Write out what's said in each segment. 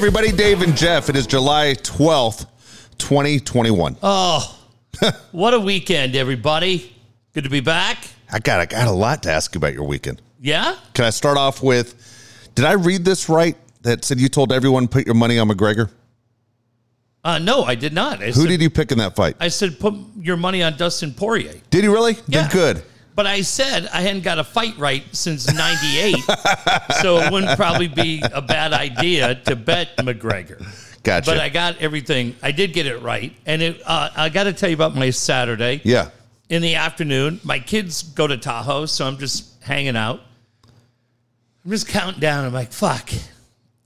everybody, Dave and Jeff. It is July 12th, 2021. Oh, what a weekend, everybody. Good to be back. I got I got a lot to ask you about your weekend. Yeah? Can I start off with Did I read this right that said you told everyone put your money on McGregor? Uh, no, I did not. I Who said, did you pick in that fight? I said put your money on Dustin Poirier. Did he really? Yeah. Did good. But I said I hadn't got a fight right since 98. so it wouldn't probably be a bad idea to bet McGregor. Gotcha. But I got everything. I did get it right. And it, uh, I got to tell you about my Saturday. yeah. in the afternoon. My kids go to Tahoe, so I'm just hanging out. I'm just counting down. I'm like, fuck,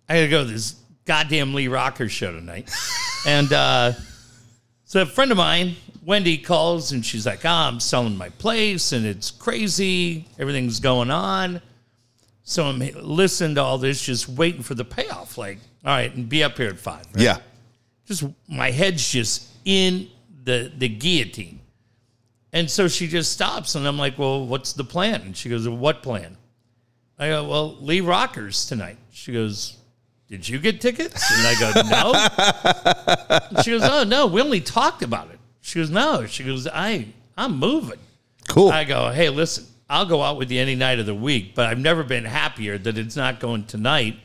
I gotta go to this goddamn Lee Rocker show tonight. and uh, so a friend of mine, Wendy, calls and she's like, ah, I'm selling my place and it's crazy. Everything's going on. So I'm listening to all this, just waiting for the payoff. Like, all right, and be up here at five. right? Yeah. just my head's just in the the guillotine. And so she just stops and I'm like, "Well, what's the plan?" And she goes, "What plan?" I go, "Well, Lee Rockers tonight." She goes, "Did you get tickets?" And I go, "No." She goes, "Oh, no, we only talked about it." She goes, "No." She goes, "I I'm moving." Cool. I go, "Hey, listen, I'll go out with you any night of the week, but I've never been happier that it's not going tonight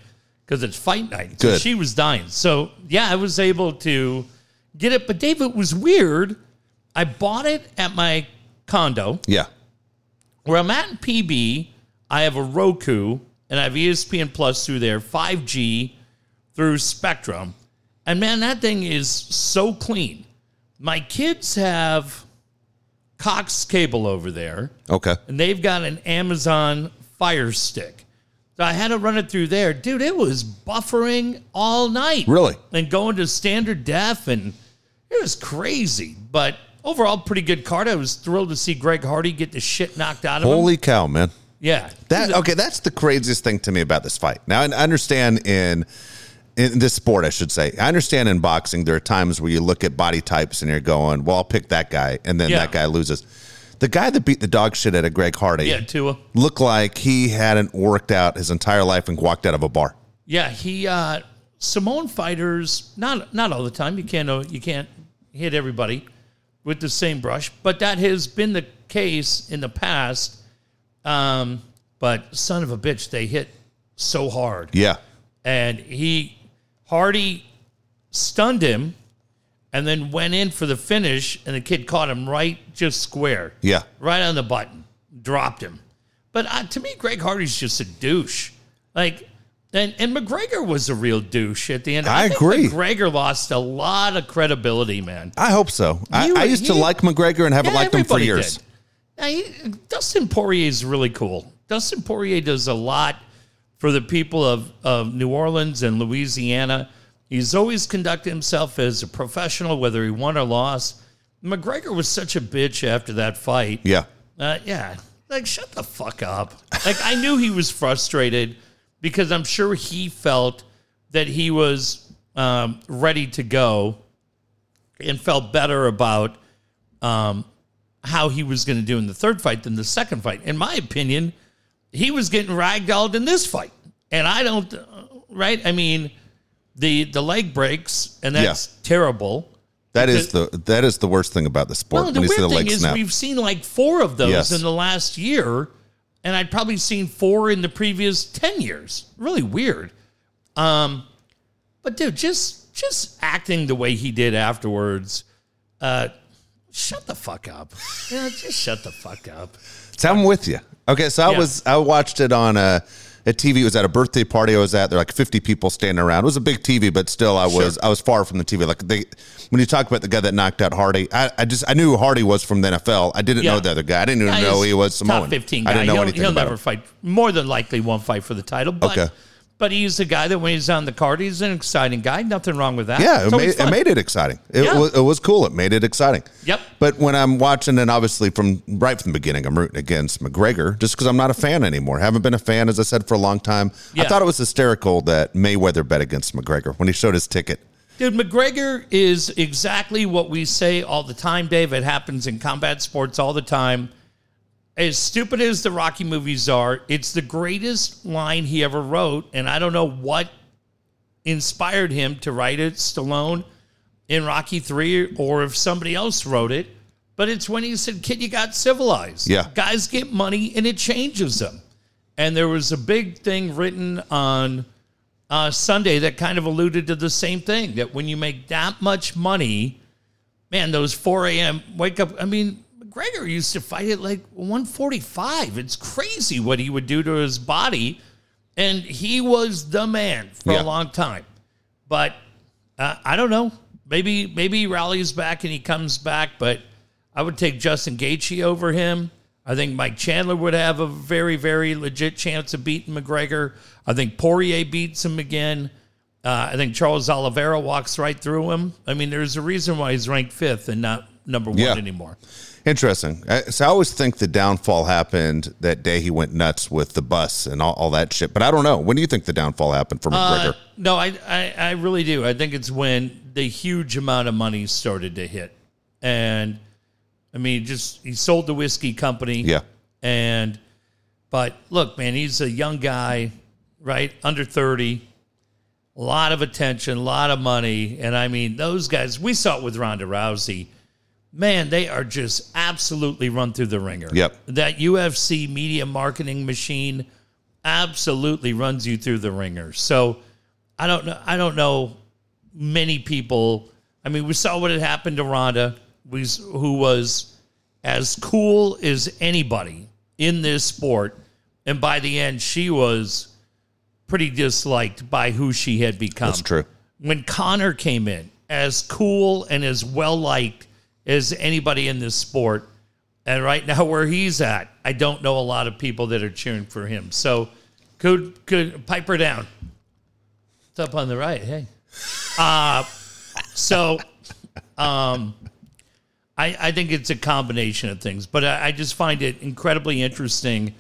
because it's fight night." So Good. she was dying. So yeah, I was able to get it. But Dave, it was weird. I bought it at my condo yeah. where I'm at in PB. I have a Roku and I have ESPN Plus through there, 5G through Spectrum. And man, that thing is so clean. My kids have Cox cable over there Okay. and they've got an Amazon Fire Stick. So I had to run it through there. Dude, it was buffering all night. Really? And going to standard def, and it was crazy. But overall, pretty good card. I was thrilled to see Greg Hardy get the shit knocked out of him. Holy cow, man. Yeah. That okay, that's the craziest thing to me about this fight. Now I understand in in this sport, I should say. I understand in boxing there are times where you look at body types and you're going, "Well, I'll pick that guy," and then Yeah. that guy loses. The guy that beat the dog shit out of Greg Hardy Yeah, Tua. looked like he hadn't worked out his entire life and walked out of a bar. Yeah, he uh Samoan fighters not not all the time. You can't uh, you can't hit everybody with the same brush, but that has been the case in the past. Um, but son of a bitch, they hit so hard, Yeah, and he Hardy stunned him, and then went in for the finish, and the kid caught him right just square yeah, right on the button, dropped him. But uh, to me, Greg Hardy's just a douche. Like, and, and McGregor was a real douche at the end. I think agree. McGregor lost a lot of credibility, man. I hope so. I, I used to like McGregor and haven't Yeah, liked him for years. did. Now, he, Dustin Poirier is really cool. Dustin Poirier does a lot for the people of, of New Orleans and Louisiana. He's always conducted himself as a professional, whether he won or lost. McGregor was such a bitch after that fight. Yeah, Uh, yeah. Like, shut the fuck up. Like, I knew he was frustrated because I'm sure he felt that he was um, ready to go and felt better about um, how he was going to do in the third fight than the second fight. In my opinion, he was getting ragdolled in this fight. And I don't, right? I mean, the the leg breaks, and that's terrible. that is the that is the worst thing about the sport. Well, the weird the thing is snap. we've seen like four of those Yes. in the last year, and I'd probably seen four in the previous ten years. Really weird. Um, but dude, just just acting the way he did afterwards. Uh, shut the fuck up. Yeah, just shut the fuck up. So I'm with you. Okay, so I Yeah. was I watched it on a, a TV. It was at a birthday party I was at. There were like 50 people standing around. It was a big TV, but still I was I was far from the TV. Like they when you talk about the guy that knocked out Hardy, I, I just I knew who Hardy was from the NFL. I didn't Yeah. know the other guy. I didn't even Yeah, know he was Samoan. Top fifteen guy. I didn't know he'll anything he'll never him. fight. More than likely, won't fight for the title. But, Okay. But he's a guy that when he's on the card, he's an exciting guy. Nothing wrong with that. Yeah, it made, it made it exciting. It, Yeah. was, it was cool. It made it exciting. Yep. But when I'm watching, and obviously from right from the beginning, I'm rooting against McGregor just because I'm not a fan anymore. Haven't been a fan, as I said, for a long time. I thought it was hysterical that Mayweather bet against McGregor when he showed his ticket. Dude, McGregor is exactly what we say all the time, Dave. It happens in combat sports all the time. As stupid as the Rocky movies are, it's the greatest line he ever wrote. And I don't know what inspired him to write it, Stallone in Rocky 3, or if somebody else wrote it. But it's when he said, Kid, you got civilized. Yeah. Guys get money and it changes them. And there was a big thing written on uh, Sunday that kind of alluded to the same thing that when you make that much money, man, those 4 a.m. wake up. I mean, McGregor used to fight at like 145. It's crazy what he would do to his body. And he was the man for Yeah. a long time. But uh, I don't know. Maybe maybe he rallies back and he comes back, but I would take Justin Gaethje over him. I think Mike Chandler would have a very, very legit chance of beating McGregor. I think Poirier beats him again. Uh, I think Charles Oliveira walks right through him. I mean, there's a reason why he's ranked fifth and not number one Yeah. anymore. Interesting. I, so I always think the downfall happened that day he went nuts with the bus and all, all that shit. But I don't know. When do you think the downfall happened for McGregor? Uh, no, I, I, I really do. I think it's when the huge amount of money started to hit. And I mean, just he sold the whiskey company. yeah. And, but look, man, he's a young guy, right? Under 30, a lot of attention, a lot of money. And I mean, those guys, we saw it with Ronda Rousey. Man, they are just absolutely run through the wringer. Yep. That UFC media marketing machine absolutely runs you through the wringer. So I don't know. I don't know many people. I mean, we saw what had happened to Ronda, who was as cool as anybody in this sport, and by the end, she was pretty disliked by who she had become. That's true. When Conor came in, as cool and as well liked as anybody in this sport, and right now where he's at, I don't know a lot of people that are cheering for him. So, could could pipe her down. It's up on the right. Hey. Uh, so, um, I, I think it's a combination of things, but I, I just find it incredibly interesting.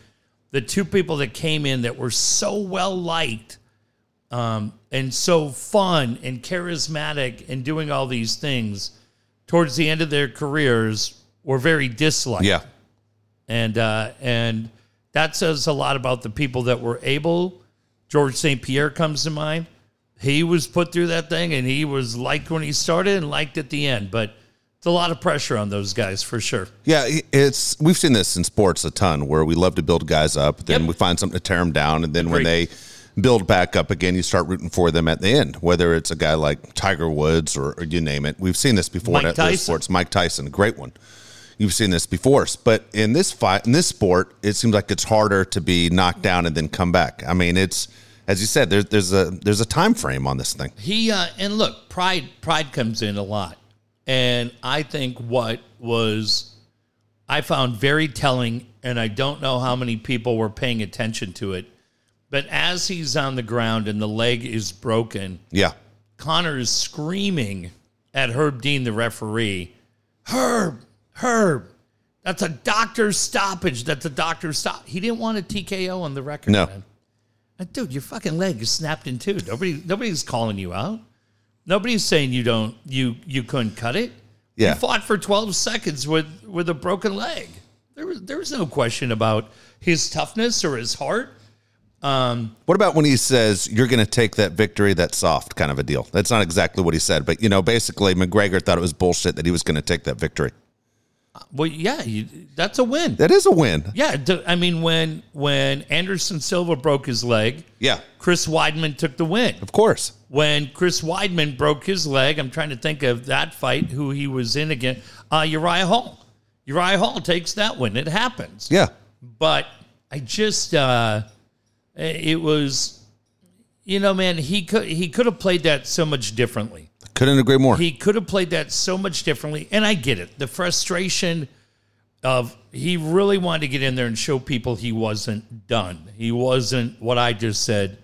The two people that came in that were so well liked um, and so fun and charismatic and doing all these things towards the end of their careers were very disliked Yeah. and uh, and that says a lot about the people that were able. George St. Pierre comes to mind. He was put through that thing, and he was liked when he started and liked at the end. But it's a lot of pressure on those guys for sure. Yeah, it's we've seen this in sports a ton where we love to build guys up, then Yep. we find something to tear them down, and then when they build back up again, you start rooting for them at the end. Whether it's a guy like Tiger Woods or, or you name it, we've seen this before Mike in other Tyson. sports. Mike Tyson, a great one. You've seen this before, but in this fight, in this sport, it seems like it's harder to be knocked down and then come back. I mean, it's as you said, there's there's a there's a time frame on this thing. He uh, and look, pride pride comes in a lot, and I think what was I found very telling, and I don't know how many people were paying attention to it, but as he's on the ground and the leg is broken, Yeah, Conor is screaming at Herb Dean, the referee. Herb, Herb, that's a doctor's stoppage. That's a doctor's stop. He didn't want a TKO on the record. No. man. Uh, Dude, your fucking leg is snapped in two. Nobody, nobody's calling you out. Nobody's saying you don't, you you couldn't cut it. Yeah. You fought for 12 seconds with with a broken leg. There was there was no question about his toughness or his heart. What about when he says you're going to take that victory? That's soft, kind of a deal. That's not exactly what he said, but you know, basically, McGregor thought it was bullshit that he was going to take that victory. Well, yeah, you, that's a win. That is a win. Yeah, I mean when when Anderson Silva broke his leg, Yeah, Chris Weidman took the win. of course. When Chris Weidman broke his leg, I'm trying to think of that fight who he was in again. Uh, Uriah Hall. Uriah Hall takes that win. It happens. Yeah, But I just uh, it was, you know, man, he could he could have played that so much differently. couldn't agree more. He could have played that so much differently. And I get it. The frustration of he really wanted to get in there and show people he wasn't done. He wasn't what I just said,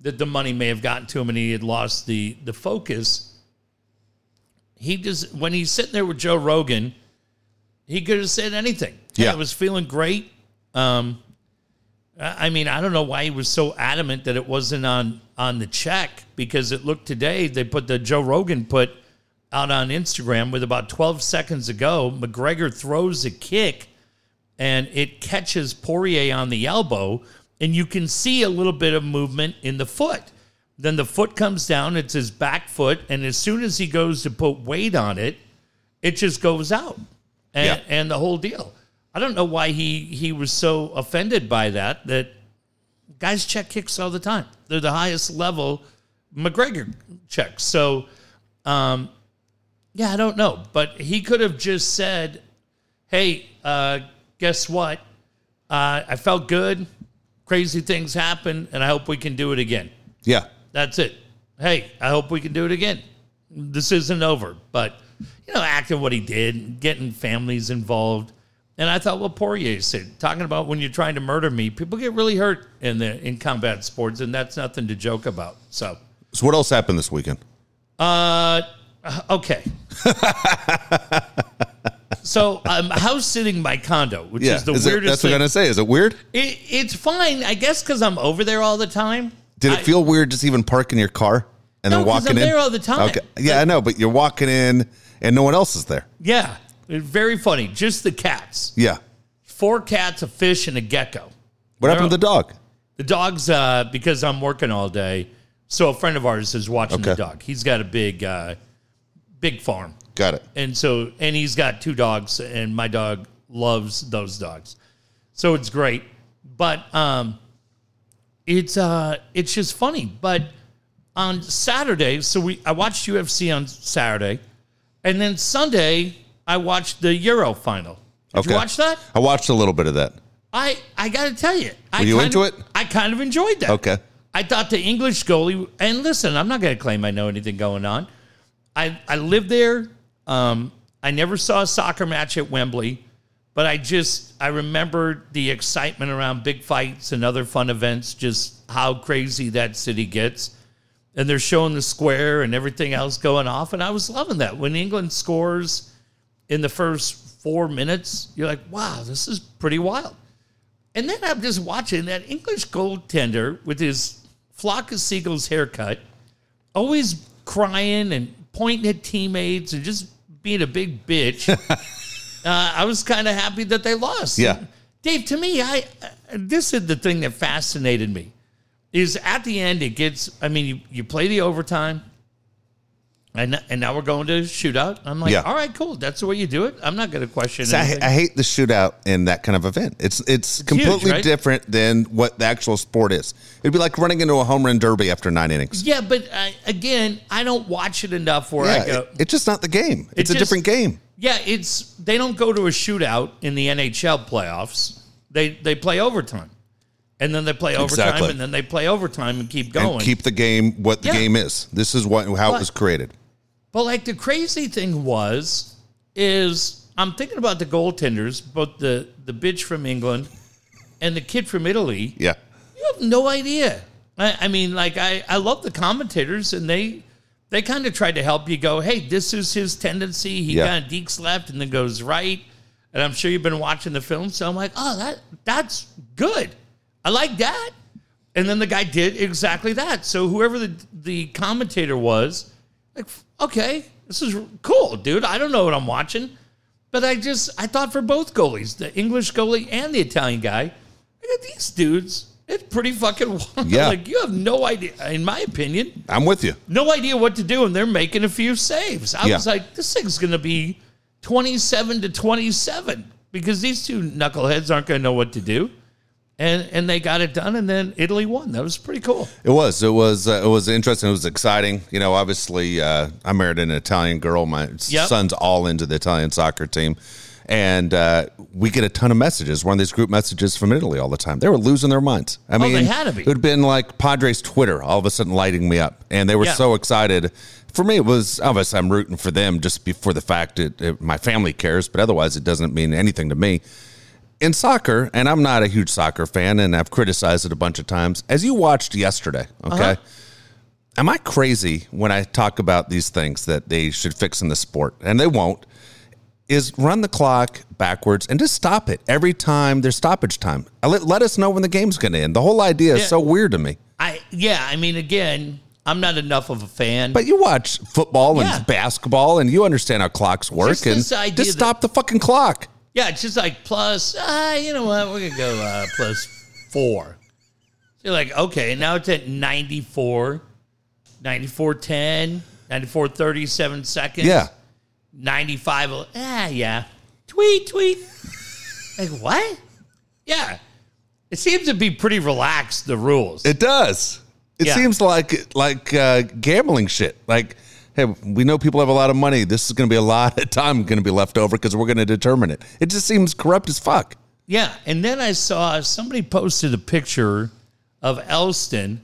that the money may have gotten to him and he had lost the the focus. He just when he's sitting there with Joe Rogan, he could have said anything. Yeah. I was feeling great. Um I mean, I don't know why he was so adamant that it wasn't on on the check because it looked today they put the Joe Rogan put out on Instagram with about 12 seconds ago. McGregor throws a kick and it catches Poirier on the elbow, and you can see a little bit of movement in the foot. Then the foot comes down, it's his back foot, and as soon as he goes to put weight on it, it just goes out. And, Yeah. and the whole deal. I don't know why he he was so offended by that that guys check kicks all the time. They're the highest level McGregor checks. So um yeah, I don't know, but he could have just said, "Hey, uh, guess what? Uh, I felt good. Crazy things happen, and I hope we can do it again." Yeah. That's it. Hey, I hope we can do it again. This isn't over, but you know, acting what he did, getting families involved, and I thought, well, Poirier said, talking about when you're trying to murder me, people get really hurt in the in combat sports, and that's nothing to joke about. So, So what else happened this weekend? uh, okay. so I'm house sitting my condo, which Yeah. is the Is it- weirdest that's what. I'm gonna say. Is it weird? It, it's fine, I guess, because I'm over there all the time. Did it I- feel weird just even parking your car and No, then walking I'm in? there all the time. Okay. Yeah, I know, but you're walking in and no one else is there. Yeah, very funny. Just the cats. Yeah. Four cats, a fish, and a gecko. What happened to the dog? The dog's uh, because I'm working all day. So a friend of ours is watching the dog. He's got a big, uh, big farm, Got it. and so and he's got two dogs, and my dog loves those dogs. So it's great, but um, it's uh, it's just funny. But on Saturday, so we I watched UFC on Saturday, and then Sunday I watched the Euro final. Did Okay. you watch that? I watched a little bit of that. I I got to tell you, I Were you kind into of- it? I kind of enjoyed that. Okay. I thought the English goalie, and listen, I'm not going to claim I know anything going on. I I lived there. Um, I never saw a soccer match at Wembley, but I just I remember the excitement around big fights and other fun events. Just how crazy that city gets, and they're showing the square and everything else going off, and I was loving that. When England scores in the first four minutes, you're like, wow, this is pretty wild. And then I'm just watching that English goaltender with his flock of seagulls haircut, always crying and pointing at teammates and just being a big bitch. uh, I was kind of happy that they lost. Yeah. Dave, to me, I uh, this is the thing that fascinated me. Is at the end it gets. I mean, you, you play the overtime, and and now we're going to shootout. I'm like, Yeah. all right, cool. That's the way you do it. I'm not going to question See, I, anything. I hate the shootout in that kind of event. It's it's, completely right? different than what the actual sport is. It'd be like running into a home run derby after nine innings. Yeah, but uh, again, I don't watch it enough where I go. it- it's just not the game. It's a just- different game. yeah, it's they don't go to a shootout in the NHL playoffs. They they play overtime, and then they play overtime, Exactly. and then they play overtime and keep going. And keep the game what the Yeah. game is. This is what how But- it was created. But like the crazy thing was, is I'm thinking about the goaltenders, both the the bitch from England and the kid from Italy. Yeah. You have no idea. I, I mean, like I, I love the commentators, and they they kind of tried to help you go, hey, this is his tendency. He Yeah. kind of deeks left and then goes right. And I'm sure you've been watching the film, so I'm like, oh, that that's good. I like that. And then the guy did exactly that. So whoever the the commentator was, like, okay, this is cool, dude. I don't know what I'm watching, but I just I thought for both goalies, the English goalie and the Italian guy, these dudes. It's pretty fucking wild. Yeah. like you have no idea, in my opinion, I'm with you. no idea what to do, and they're making a few saves. I Yeah. was like, this thing's going to be 27 to 27 because these two knuckleheads aren't going to know what to do. And, and they got it done, and then Italy won. That was pretty cool. It was. It was. Uh, it was interesting. It was exciting. You know, obviously, uh, I married an Italian girl. My Yep. son's all into the Italian soccer team, and uh, we get a ton of messages. One of these group messages from Italy all the time. They were losing their minds. I mean, Oh, they had to be. It would have been like Padres Twitter all of a sudden lighting me up, and they were Yeah. so excited. For me, it was obviously I'm rooting for them just before the fact that it, my family cares, but otherwise it doesn't mean anything to me in soccer, and I'm not a huge soccer fan, and I've criticized it a bunch of times. As you watched yesterday, uh-huh. okay, am I crazy when I talk about these things that they should fix in the sport, and they won't? Is run the clock backwards and just stop it every time there's stoppage time. Uh, let, let us know when the game's going to end. The whole idea is so weird to me. I yeah, I mean, again, I'm not enough of a fan. But you watch football and Yeah. basketball, and you understand how clocks work, Just and just that- stop the fucking clock. Yeah, it's just like plus. Ah, you know what? We're gonna go uh, plus four. So you're like, okay, now it's at 94. 94.10, 94.37 seconds. Yeah. 95. Ah, yeah. Tweet, tweet. like, what? Yeah. It seems to be pretty relaxed, the rules. It does. It Yeah. seems like like uh, gambling shit. Like, hey, we know people have a lot of money. This is going to be a lot of time going to be left over because we're going to determine it. It just seems corrupt as fuck. Yeah, and then I saw somebody posted a picture of Elsten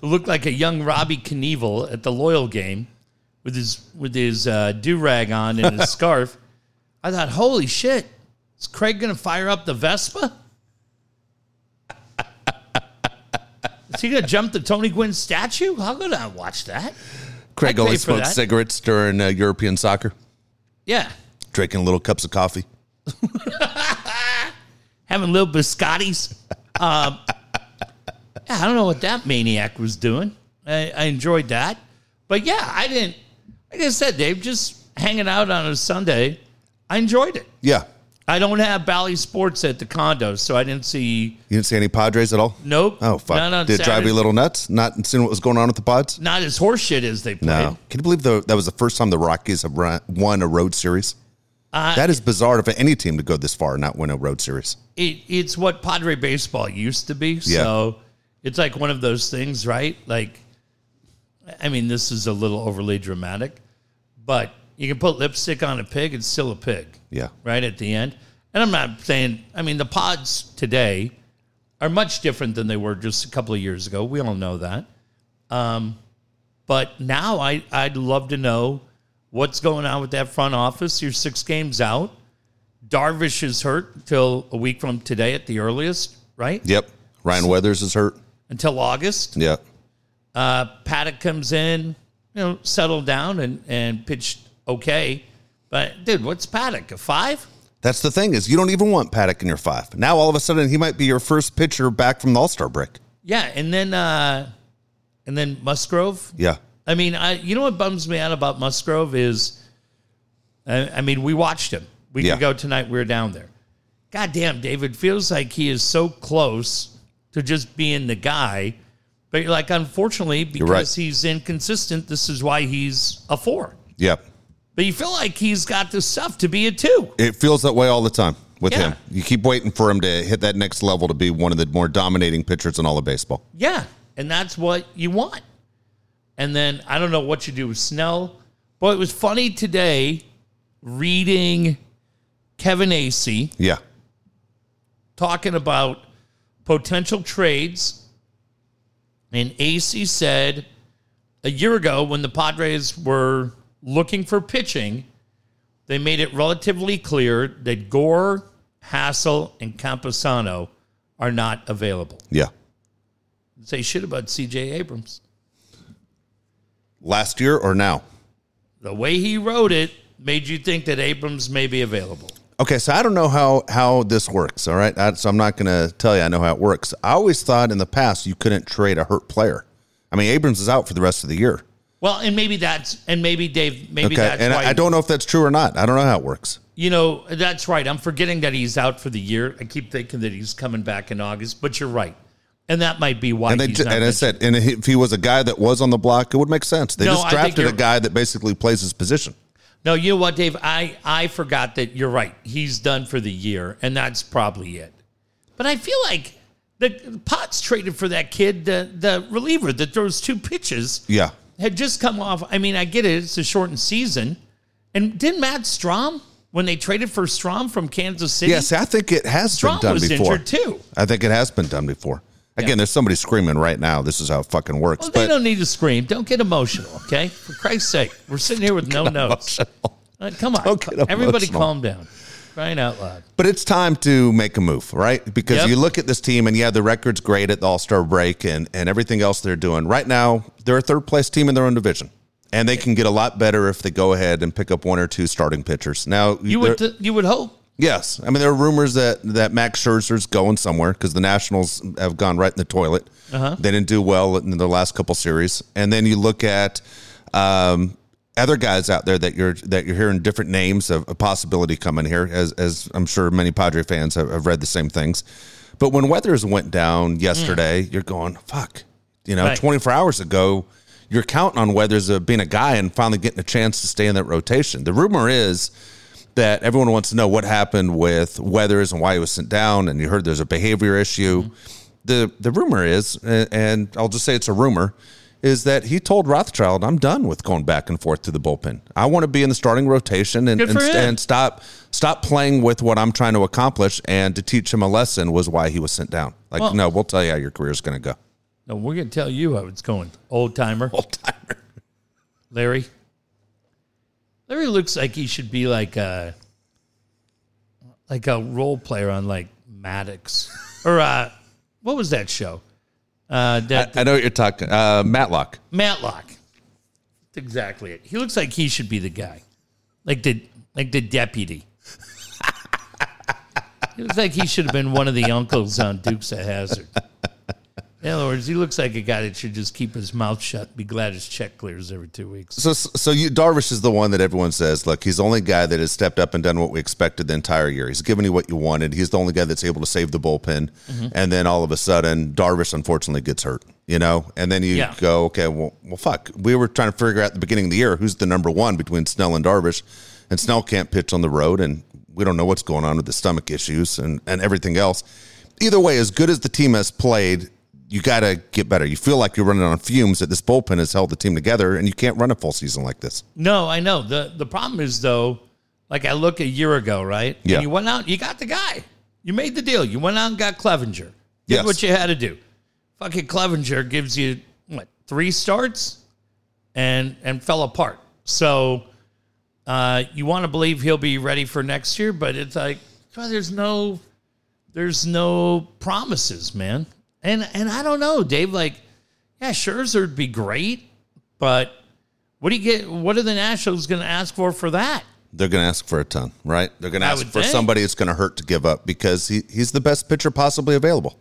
who looked like a young Robbie Knievel at the Loyal game with his with his uh, do rag on and his scarf. I thought, holy shit, is Craig gonna fire up the Vespa? Is he gonna jump the Tony Gwynn statue? How could I watch that? Craig I'd only pay that. cigarettes during uh, European soccer, Yeah, drinking little cups of coffee. having little biscottis. Um, yeah, I don't know what that maniac was doing. I, I enjoyed that, but yeah, I didn't. Like I said, Dave, just hanging out on a Sunday, I enjoyed it. Yeah. I don't have Bally Sports at the condo, so I didn't see. You didn't see any Padres at all? Nope. Oh, fuck. Not on Did it drive Saturday. you a little nuts? Not seeing what was going on with the pods? Not as horseshit as they played. No. Can you believe the, that was the first time the Rockies have run, won a road series? Uh, that is bizarre for any team to go this far and not win a road series. it, it's what Padre baseball used to be. Yeah. So it's like one of those things, right? Like, I mean, this is a little overly dramatic, but you can put lipstick on a pig, it's still a pig, Yeah. right? At the end. And I'm not saying, I mean, the pods today are much different than they were just a couple of years ago. We all know that. Um, but now I, I'd love to know what's going on with that front office. You're six games out. Darvish is hurt till a week from today at the earliest, right? Yep. Ryan Weathers is hurt. Until August. Yeah. Uh, Paddock comes in, you know, settled down and, and pitched okay. But dude, what's Paddock? A five? That's the thing is you don't even want Paddock in your five. Now all of a sudden he might be your first pitcher back from the All Star break. Yeah, and then uh, and then Musgrove. Yeah. I mean, I you know what bums me out about Musgrove is, I, I mean, we watched him. We Yeah. could go tonight. We were down there. God damn, David feels like he is so close to just being the guy, but you're like, unfortunately, because right. he's inconsistent, this is why he's a four. Yep. But you feel like he's got the stuff to be a two. It feels that way all the time with Yeah. him. You keep waiting for him to hit that next level to be one of the more dominating pitchers in all of baseball. Yeah, and that's what you want. And then I don't know what you do with Snell, but it was funny today reading Kevin Acee Yeah. talking about potential trades. And Acee said a year ago when the Padres were looking for pitching, they made it relatively clear that Gore, Hassell, and Campusano are not available. Yeah. Say shit about CJ Abrams. Last year or now? The way he wrote it made you think that Abrams may be available. Okay, so I don't know how how this works. All right, I, so I'm not going to tell you I know how it works. I always thought in the past you couldn't trade a hurt player. I mean, Abrams is out for the rest of the year. Well, and maybe that's and maybe Dave, maybe Okay, that's and why I don't know if that's true or not. I don't know how it works. You know, that's right. I'm forgetting that he's out for the year. I keep thinking that he's coming back in August, but you're right. And that might be why And they he's not and I said, and if he was a guy that was on the block, it would make sense. They No, just drafted a guy that basically plays his position. No, you know what, Dave? I, I forgot that you're right. He's done for the year, and that's probably it. But I feel like the Pods traded for that kid, the, the reliever that throws two pitches, Yeah, had just come off. I mean, I get it, it's a shortened season. And didn't Matt Strahm, when they traded for Strahm from Kansas City? Yes, I think it has Strahm been done was before. injured too. I think it has been done before. Again, there's somebody screaming right now. This is how it fucking works. Well, they don't need to scream. Don't get emotional, okay? For Christ's sake, we're sitting here with no notes. Uh, come on, everybody, emotional. calm down. Crying out loud. But it's time to make a move, right? Because Yep. you look at this team, and yeah, the record's great at the All Star break and, and everything else they're doing. Right now, they're a third place team in their own division. And they can get a lot better if they go ahead and pick up one or two starting pitchers. Now, You would th- you would hope. yes. I mean, there are rumors that, that Max Scherzer's going somewhere because the Nationals have gone right in the toilet. Uh-huh. They didn't do well in the last couple series. And then you look at um, other guys out there that you're that you're hearing different names of a possibility coming here, as as I'm sure many Padre fans have, have read the same things. But when Weathers went down yesterday, you're going fuck. You know, Right. 24 hours ago, you're counting on Weathers uh, being a guy and finally getting a chance to stay in that rotation. The rumor is that everyone wants to know what happened with Weathers and why he was sent down, and you heard there's a behavior issue. The the rumor is, and I'll just say it's a rumor, is that he told Rothschild, "I'm done with going back and forth to the bullpen. I want to be in the starting rotation and and, and stop stop playing with what I'm trying to accomplish." And to teach him a lesson was why he was sent down. Like, Well- no, we'll tell you how your career is going to go. No, we're gonna tell you how it's going, old timer. Old timer. Larry. Larry looks like he should be like a like a role player on like Maddox or uh, what was that show? Uh, that I know what you're talking. Uh, Matlock. Matlock. That's exactly it. He looks like he should be the guy, like the like the deputy. he looks like he should have been one of the uncles on Dukes of Hazzard. In other words, he looks like a guy that should just keep his mouth shut, be glad his check clears every two weeks. So, so you, Darvish is the one that everyone says, look, he's the only guy that has stepped up and done what we expected the entire year. He's given you what you wanted. He's the only guy that's able to save the bullpen. Mm-hmm. And then all of a sudden, Darvish unfortunately gets hurt, you know? And then you Yeah. go, okay, well, well, fuck. We were trying to figure out at the beginning of the year who's the number one between Snell and Darvish. And Snell can't pitch on the road. And we don't know what's going on with the stomach issues and, and everything else. Either way, as good as the team has played, you got to get better. You feel like you're running on fumes that this bullpen has held the team together, and you can't run a full season like this. No, I know. The the problem is though, like I look a year ago, right? Yeah. And you went out, you got the guy. You made the deal. You went out and got Clevinger. Did Yes. what you had to do. Fucking Clevinger gives you what, three starts and and fell apart. So uh, you want to believe he'll be ready for next year, but it's like well, there's no there's no promises, man. And and I don't know, Dave. Like, yeah, Scherzer'd be great, but what do you get? What are the Nationals going to ask for for that? They're going to ask for a ton, right? They're going to ask for think. somebody that's going to hurt to give up because he, he's the best pitcher possibly available.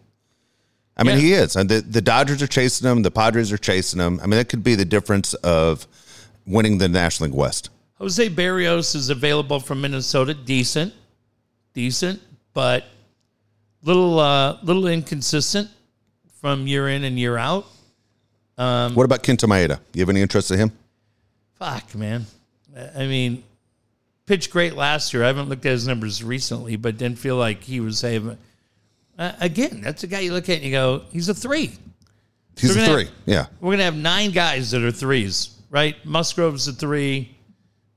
I mean, Yeah. he is. And the, the Dodgers are chasing him, the Padres are chasing him. I mean, that could be the difference of winning the National League West. Jose Berrios is available from Minnesota. Decent, decent, but little uh, little inconsistent from year in and year out. Um, what about Kenta Maeda? You have any interest in him? Fuck, man. I mean, pitched great last year. I haven't looked at his numbers recently, but didn't feel like he was having. Uh, again, that's a guy you look at and you go, he's a three. He's They're a three. yeah. We're gonna have nine guys that are threes, right? Musgrove's a three.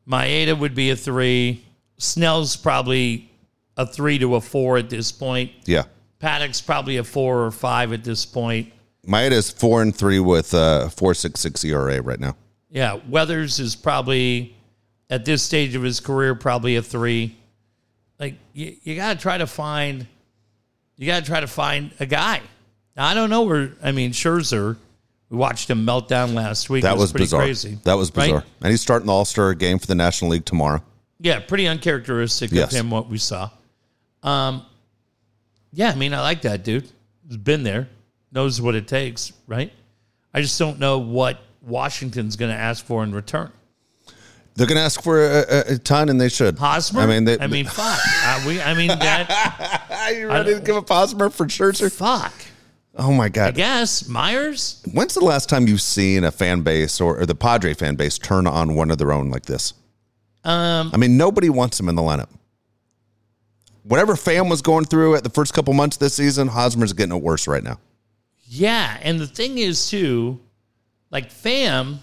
Maeda would be a three. Snell's probably a three to a four at this point. Yeah. Paddock's probably a four or five at this point. Maeda is four and three with a four six six ERA right now. Yeah, Weathers is probably at this stage of his career probably a three. Like you, you got to try to find, you got to try to find a guy. Now I don't know where. I mean, Scherzer, we watched him melt down last week. That It was, pretty bizarre. crazy. That was right? bizarre. And he's starting the All Star game for the National League tomorrow. Yeah, pretty uncharacteristic Yes. of him what we saw. Um, yeah, I mean, I like that dude. He's been there, knows what it takes, right? I just don't know what Washington's going to ask for in return. They're going to ask for a, a, a ton, and they should. Hosmer. I mean, they, I mean, fuck. Uh, we. I mean that. Are you ready to give up Hosmer for Scherzer? fuck. Oh my I God! guess Myers. When's the last time you've seen a fan base or, or the Padre fan base turn on one of their own like this? Um, I mean, nobody wants him in the lineup. Whatever Pham was going through at the first couple months this season, Hosmer's getting it worse right now. yeah, and the thing is too, like Pham.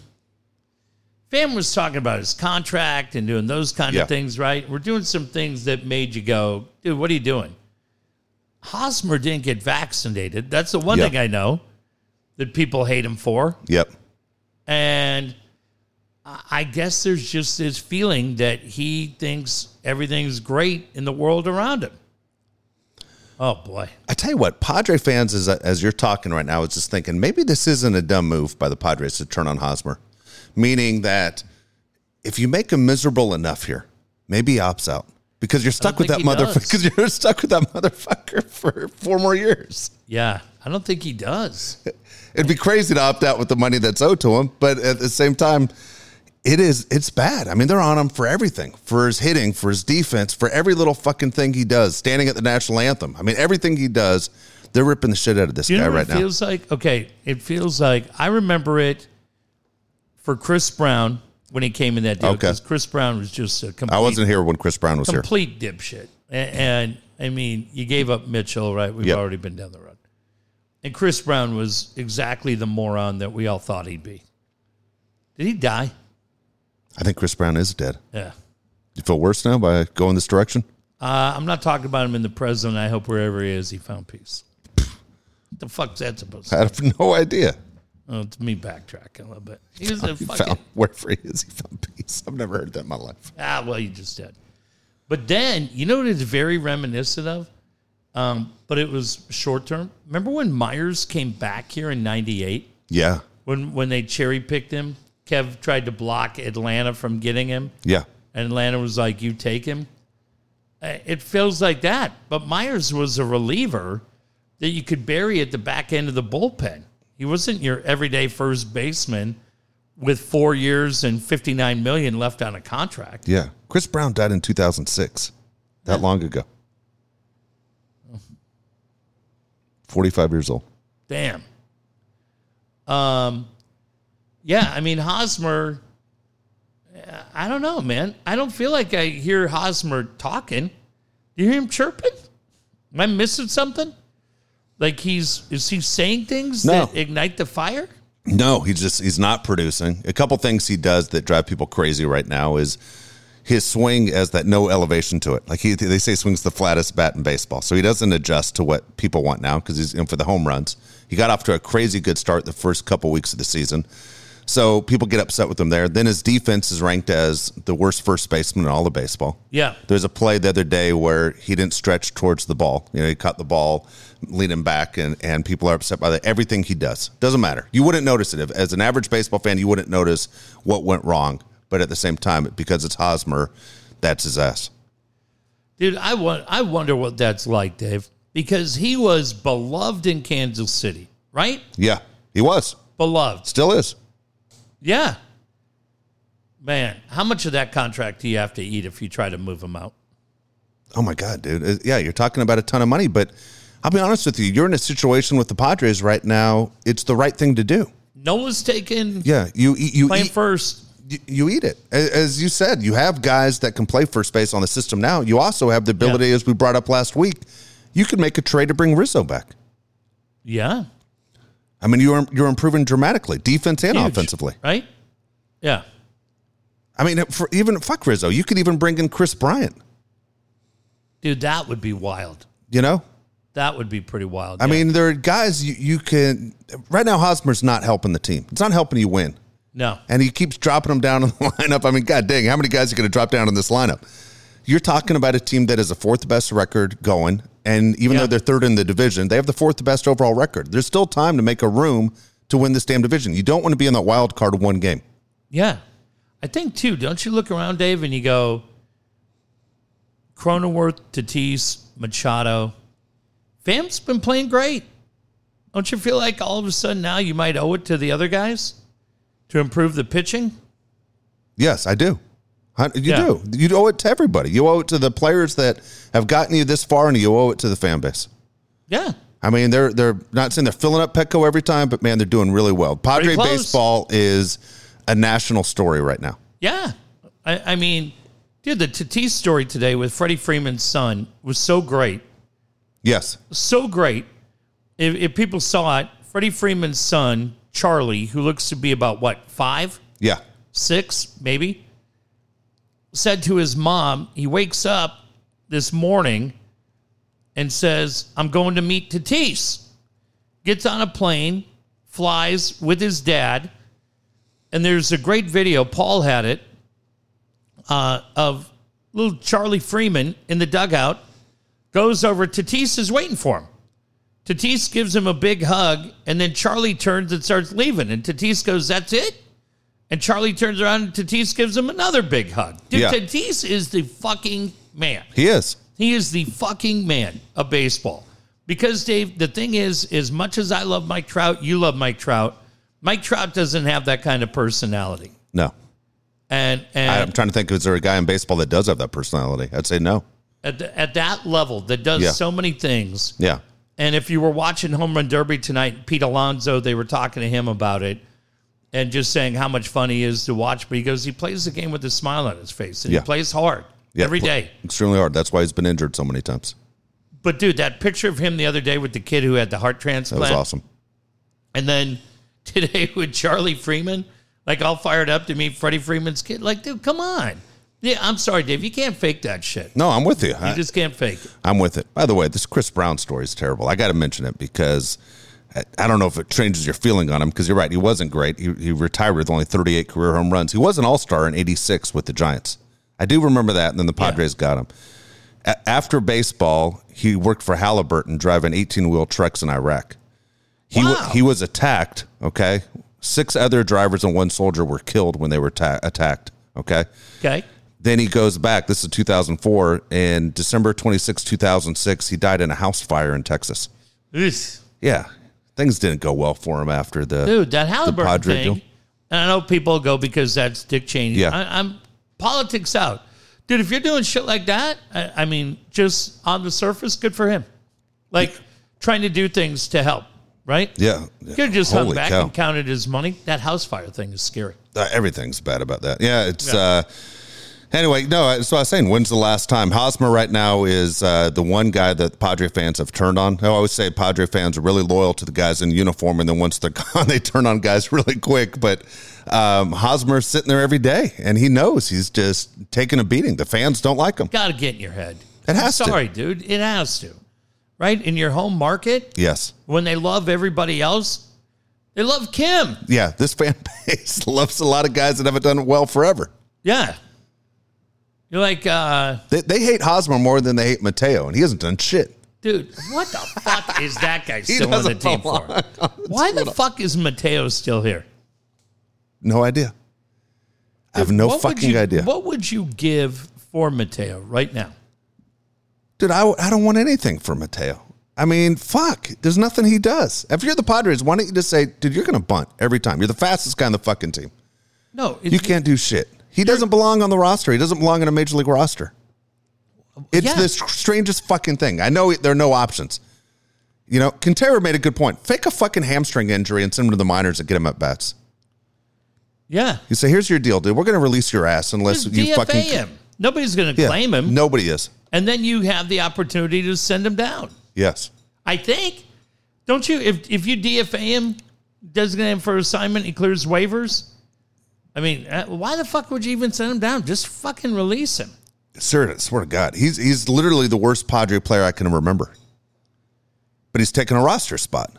Pham was talking about his contract and doing those kind Yeah. of things, right? We're doing some things that made you go, dude, what are you doing? Hosmer didn't get vaccinated. That's the one Yeah. thing I know that people hate him for. Yep. And I guess there's just this feeling that he thinks everything's great in the world around him. Oh boy. I tell you what, Padre fans, as, as you're talking right now, is just thinking maybe this isn't a dumb move by the Padres to turn on Hosmer. Meaning that if you make him miserable enough here, maybe he opts out because you're stuck with that motherfucker. Because you're stuck with that motherfucker for four more years. Yeah, I don't think he does. It'd be crazy to opt out with the money that's owed to him, but at the same time, it is it's bad. I mean, they're on him for everything, for his hitting, for his defense, for every little fucking thing he does, standing at the national anthem. I mean, everything he does, they're ripping the shit out of this you guy right it now. feels like? Okay, it feels like I remember it for Chris Brown when he came in that deal Okay. Chris Brown was just a complete, I wasn't here when Chris Brown was here. complete dipshit. And, and I mean, you gave up Mitchell, right? We've Yep. already been down the road. And Chris Brown was exactly the moron that we all thought he'd be. Did he die? I think Chris Brown is dead. Yeah. You feel worse now by going this direction? Uh, I'm not talking about him in the present. I hope wherever he is, he found peace. What the fuck's that supposed to be? I have no idea. Oh, it's me backtracking a little bit. He was a He fucking found wherever he is, he found peace. I've never heard that in my life. ah. Well, you just did. But then you know what it's very reminiscent of, um, but it was short term. Remember when Myers came back here in '98 Yeah, when when they cherry picked him? Kev tried to block Atlanta from getting him, yeah. and Atlanta was like, "You take him." Uh, It feels like that, but Myers was a reliever that you could bury at the back end of the bullpen. He wasn't your everyday first baseman with four years and fifty nine million left on a contract. Yeah. Chris Brown died in 2006. That long ago. 45 years old. Damn. Um, yeah, I mean Hosmer. I don't know, man. I don't feel like I hear Hosmer talking. Do you hear him chirping? Am I missing something? Like he's is he saying things No. that ignite the fire? No, he's just he's not producing. A couple things he does that drive people crazy right now is his swing has that no elevation to it. Like he, they say, swings the flattest bat in baseball, so he doesn't adjust to what people want now because he's in for the home runs. He got off to a crazy good start the first couple weeks of the season, so people get upset with him there. Then his defense is ranked as the worst first baseman in all of baseball. Yeah. There's a play the other day where he didn't stretch towards the ball. You know, he caught the ball, leaning back, and, and people are upset by that. Everything he does doesn't matter. You wouldn't notice it. If, as an average baseball fan, you wouldn't notice what went wrong. But at the same time, because it's Hosmer, that's his ass. Dude, I want I wonder what that's like, Dave. Because he was beloved in Kansas City, right? Yeah, he was. Beloved. Still is. Yeah. Man, how much of that contract do you have to eat if you try to move him out? Oh my God, dude. Yeah, you're talking about a ton of money, but I'll be honest with you. You're in a situation with the Padres right now. It's the right thing to do. Noah's taken Yeah, you eat. You playing eat. first. you- you eat it. As you said, you have guys that can play first base on the system now. You also have the ability, as we brought up last week, you could make a trade to bring Rizzo back. Yeah. I mean, you're you're improving dramatically, defense and Huge, offensively. Right? Yeah. I mean, for even fuck Rizzo, you could even bring in Kris Bryant. Dude, that would be wild. You know, That would be pretty wild. I yeah. mean, there are guys you, you can. Right now, Hosmer's not helping the team. It's not helping you win, no. and he keeps dropping them down in the lineup. I mean, god dang, how many guys are going to drop down in this lineup? You're talking about a team that is a fourth best record going, and even Yeah. though they're third in the division, they have the fourth best overall record. There's still time to make a room to win this damn division. You don't want to be in that wild card one game. Yeah. I think too, don't you look around, Dave, and you go Cronenworth, Tatis, Machado. Pham's been playing great. Don't you feel like all of a sudden now you might owe it to the other guys to improve the pitching? Yes, I do. You Yeah. do. You owe it to everybody. You owe it to the players that have gotten you this far, and you owe it to the fan base. Yeah. I mean, they're they're not saying they're filling up Petco every time, but man, they're doing really well. Padre baseball is a national story right now. Yeah. I, I mean, dude, the Tatis story today with Freddie Freeman's son was so great. Yes, so great. If, if people saw it, Freddie Freeman's son, Charlie, who looks to be about what, five, yeah, six, maybe, said to his mom, he wakes up this morning and says, I'm going to meet Tatis. Gets on a plane, flies with his dad, and there's a great video, Paul had it, uh, of little Charlie Freeman in the dugout, goes over, Tatis is waiting for him. Tatis gives him a big hug, and then Charlie turns and starts leaving. And Tatis goes, That's it? And Charlie turns around and Tatis gives him another big hug. Dude, Yeah. Tatis is the fucking man. he is. He is the fucking man of baseball. Because Dave, the thing is, as much as I love Mike Trout, you love Mike Trout. Mike Trout doesn't have that kind of personality. No, And and I'm trying to think. Is there a guy in baseball that does have that personality? I'd say no. at, the, at that level that does Yeah. so many things. Yeah, And if you were watching Home Run Derby tonight, Pete Alonso, they were talking to him about it. And just saying how much fun he is to watch. But he goes, he plays the game with a smile on his face, and Yeah. he plays hard Yeah, every day. Extremely hard. That's why he's been injured so many times. But dude, that picture of him the other day with the kid who had the heart transplant That was awesome. and then today with Charlie Freeman, like all fired up to meet Freddie Freeman's kid. Like, dude, come on. Yeah, I'm sorry, Dave. You can't fake that shit. No, I'm with you. You I, just can't fake it. I'm with it. By the way, this Chris Brown story is terrible. I got to mention it because I, don't know if it changes your feeling on him because you're right. He wasn't great. He, he retired with only 38 career home runs. He was an all star in 86 with the Giants. I do remember that. And then the Padres got him. A- after baseball, he worked for Halliburton driving 18 wheel trucks in Iraq. He, Wow. he was attacked. Okay. Six other drivers and one soldier were killed when they were ta- attacked. Okay. Okay. Then he goes back. This is 2004. And December 26, 2006, he died in a house fire in Texas. Ugh. Yeah. Things didn't go well for him after the. Dude, that Halliburton thing. deal. And I know people go because that's Dick Cheney. Yeah. I, I'm politics out. Dude, if you're doing shit like that, I, I mean, just on the surface, good for him. Like trying to do things to help, right? Yeah. You could have just hung back cow. and counted his money. That house fire thing is scary. Uh, everything's bad about that. Yeah. It's. uh Anyway, no, so I was saying, when's the last time? Hosmer right now is uh, the one guy that Padre fans have turned on. I always say Padre fans are really loyal to the guys in uniform, and then once they're gone, they turn on guys really quick. But um, Hosmer's sitting there every day, and he knows he's just taking a beating. The fans don't like him. Got to get in your head. It has to. Sorry, dude. It has to. Right? In your home market, Yes. when they love everybody else, they love Kim. Yeah, this fan base loves a lot of guys that haven't done well forever. Yeah. You're like, uh, They, they hate Hosmer more than they hate Mateo, and he hasn't done shit. dude, what the fuck is that guy still on the doesn't team belong for? Why the fuck is Mateo still here? No idea. I have no What would fucking you- idea. What would you give for Mateo right now? Dude, I, I don't want anything for Mateo. I mean, fuck. There's nothing he does. If you're the Padres, why don't you just say, dude, you're going to bunt every time. You're the fastest guy on the fucking team. No, it, You can't do shit. He doesn't belong on the roster. He doesn't belong in a major league roster. It's Yeah. the strangest fucking thing. I know there are no options. You know, Quintero made a good point. Fake a fucking hamstring injury and send him to the minors and get him at bats. Yeah, You say, here's your deal, dude. We're going to release your ass unless just you DFA fucking him. Nobody's going to Yeah. claim him, Nobody is. and then you have the opportunity to send him down. Yes. I think. Don't you? If if you DFA him, designate him for assignment, he clears waivers. I mean, uh, why the fuck would you even send him down? Just fucking release him. Sir, I swear to God, he's he's literally the worst Padre player I can remember. But he's taking a roster spot.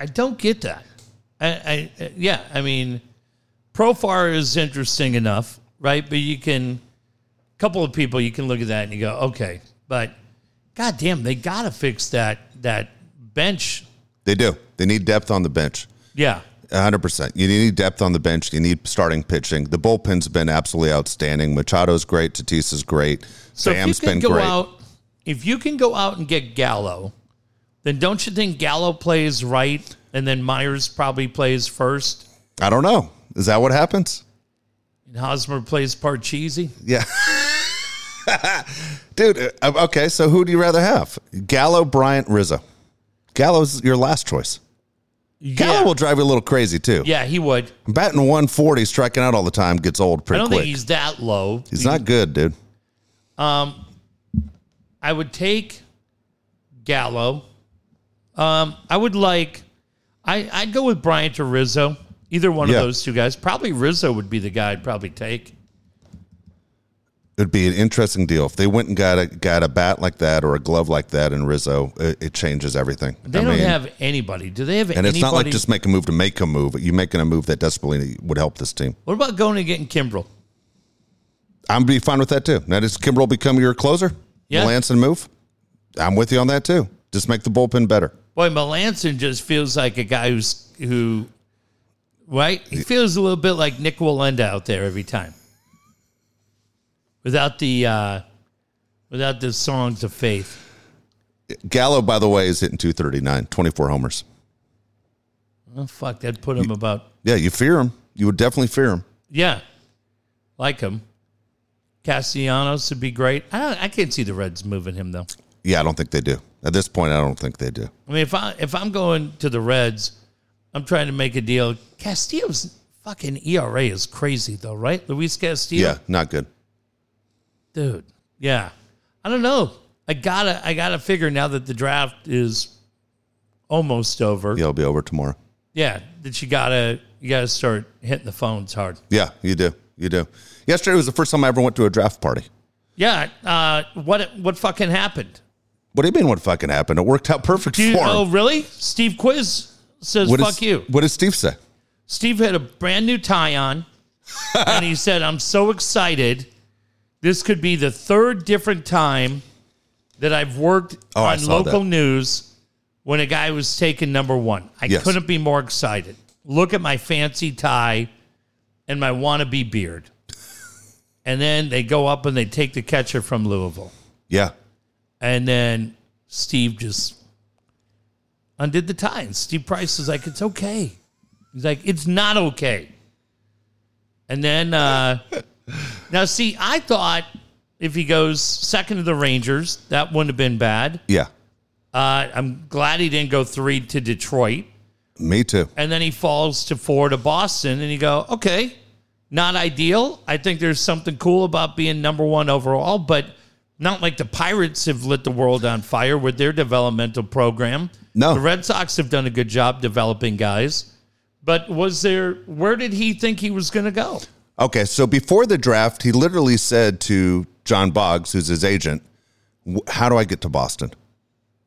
I don't get that. I, I uh, yeah, I mean, Profar is interesting enough, right? But you can, a couple of people, you can look at that and you go, okay, but goddamn, they gotta fix that that bench. They do. They need depth on the bench. Yeah, 100%. You need depth on the bench. You need starting pitching. The bullpen's been absolutely outstanding. Machado's great. Tatis's great. So Sam's if you can been go great. out, if you can go out and get Gallo, then don't you think Gallo plays right, and then Myers probably plays first, I don't know. Is that what happens? and Hosmer plays Parcheesi? Yeah. Dude, uh, okay, so who do you rather have? Gallo, Bryant, Rizzo. Gallo's your last choice. Gallo yeah. will drive you a little crazy too. yeah, he would. Batting 140, striking out all the time gets old I pretty don't quick. think he's that low. he's not good, dude. Um, I would take Gallo. Um, I would like. I I'd go with Bryant or Rizzo. Either one Yeah. of those two guys. Probably Rizzo would be the guy I'd probably take. It'd be an interesting deal if they went and got a got a bat like that or a glove like that in Rizzo. It, it changes everything. They I don't mean, have anybody. Do they have anybody? and anybody? it's not like just make a move to make a move. You making a move that desperately would help this team. what about going and getting Kimbrel? I'm be fine with that too. Now does Kimbrel become your closer? Yeah. Melancon move. I'm with you on that too. Just make the bullpen better. Boy, Melancon just feels like a guy who's who, right? He feels a little bit like Nik Wallenda out there every time, without the uh, without the songs of faith. Gallo, by the way, is hitting 239, 24 homers. Oh fuck, that put him about Yeah, you fear him. You would definitely fear him. yeah, like him. Castellanos would be great. I don't, I can't see the Reds moving him though. Yeah, I don't think they do. At this point, I don't think they do. I mean, if I if I'm going to the Reds, I'm trying to make a deal. Castillo's fucking ERA is crazy though, right? Luis Castillo. Yeah, not good. Dude. Yeah, I don't know. I gotta, I gotta figure now that the draft is almost over. Yeah, it'll be over tomorrow. Yeah, that you gotta, you gotta start hitting the phones hard. Yeah, you do. You do. Yesterday was the first time I ever went to a draft party. Yeah. Uh, what, what fucking happened? What do you mean? What fucking happened? It worked out perfect for him. oh, really? Steve Quiz says, What "Fuck is- you." What did Steve say? Steve had a brand new tie on, and he said, "I'm so excited. This could be the third different time that I've worked Oh, on local that. news when a guy was taken number one. I Yes. couldn't be more excited. Look at my fancy tie and my wannabe beard." And then they go up and they take the catcher from Louisville. Yeah. And then Steve just undid the tie. And Steve Price is like, it's okay. He's like, it's not okay. And then, uh, now see, I thought if he goes second to the Rangers, that wouldn't have been bad. Yeah. Uh, I'm glad he didn't go three to Detroit. Me too. And then he falls to four to Boston. And you go, okay, not ideal. I think there's something cool about being number one overall, but not like the Pirates have lit the world on fire with their developmental program. No. The Red Sox have done a good job developing guys. But was there, where did he think he was going to go? Okay, so before the draft, he literally said to John Boggs, who's his agent, "How do I get to Boston?"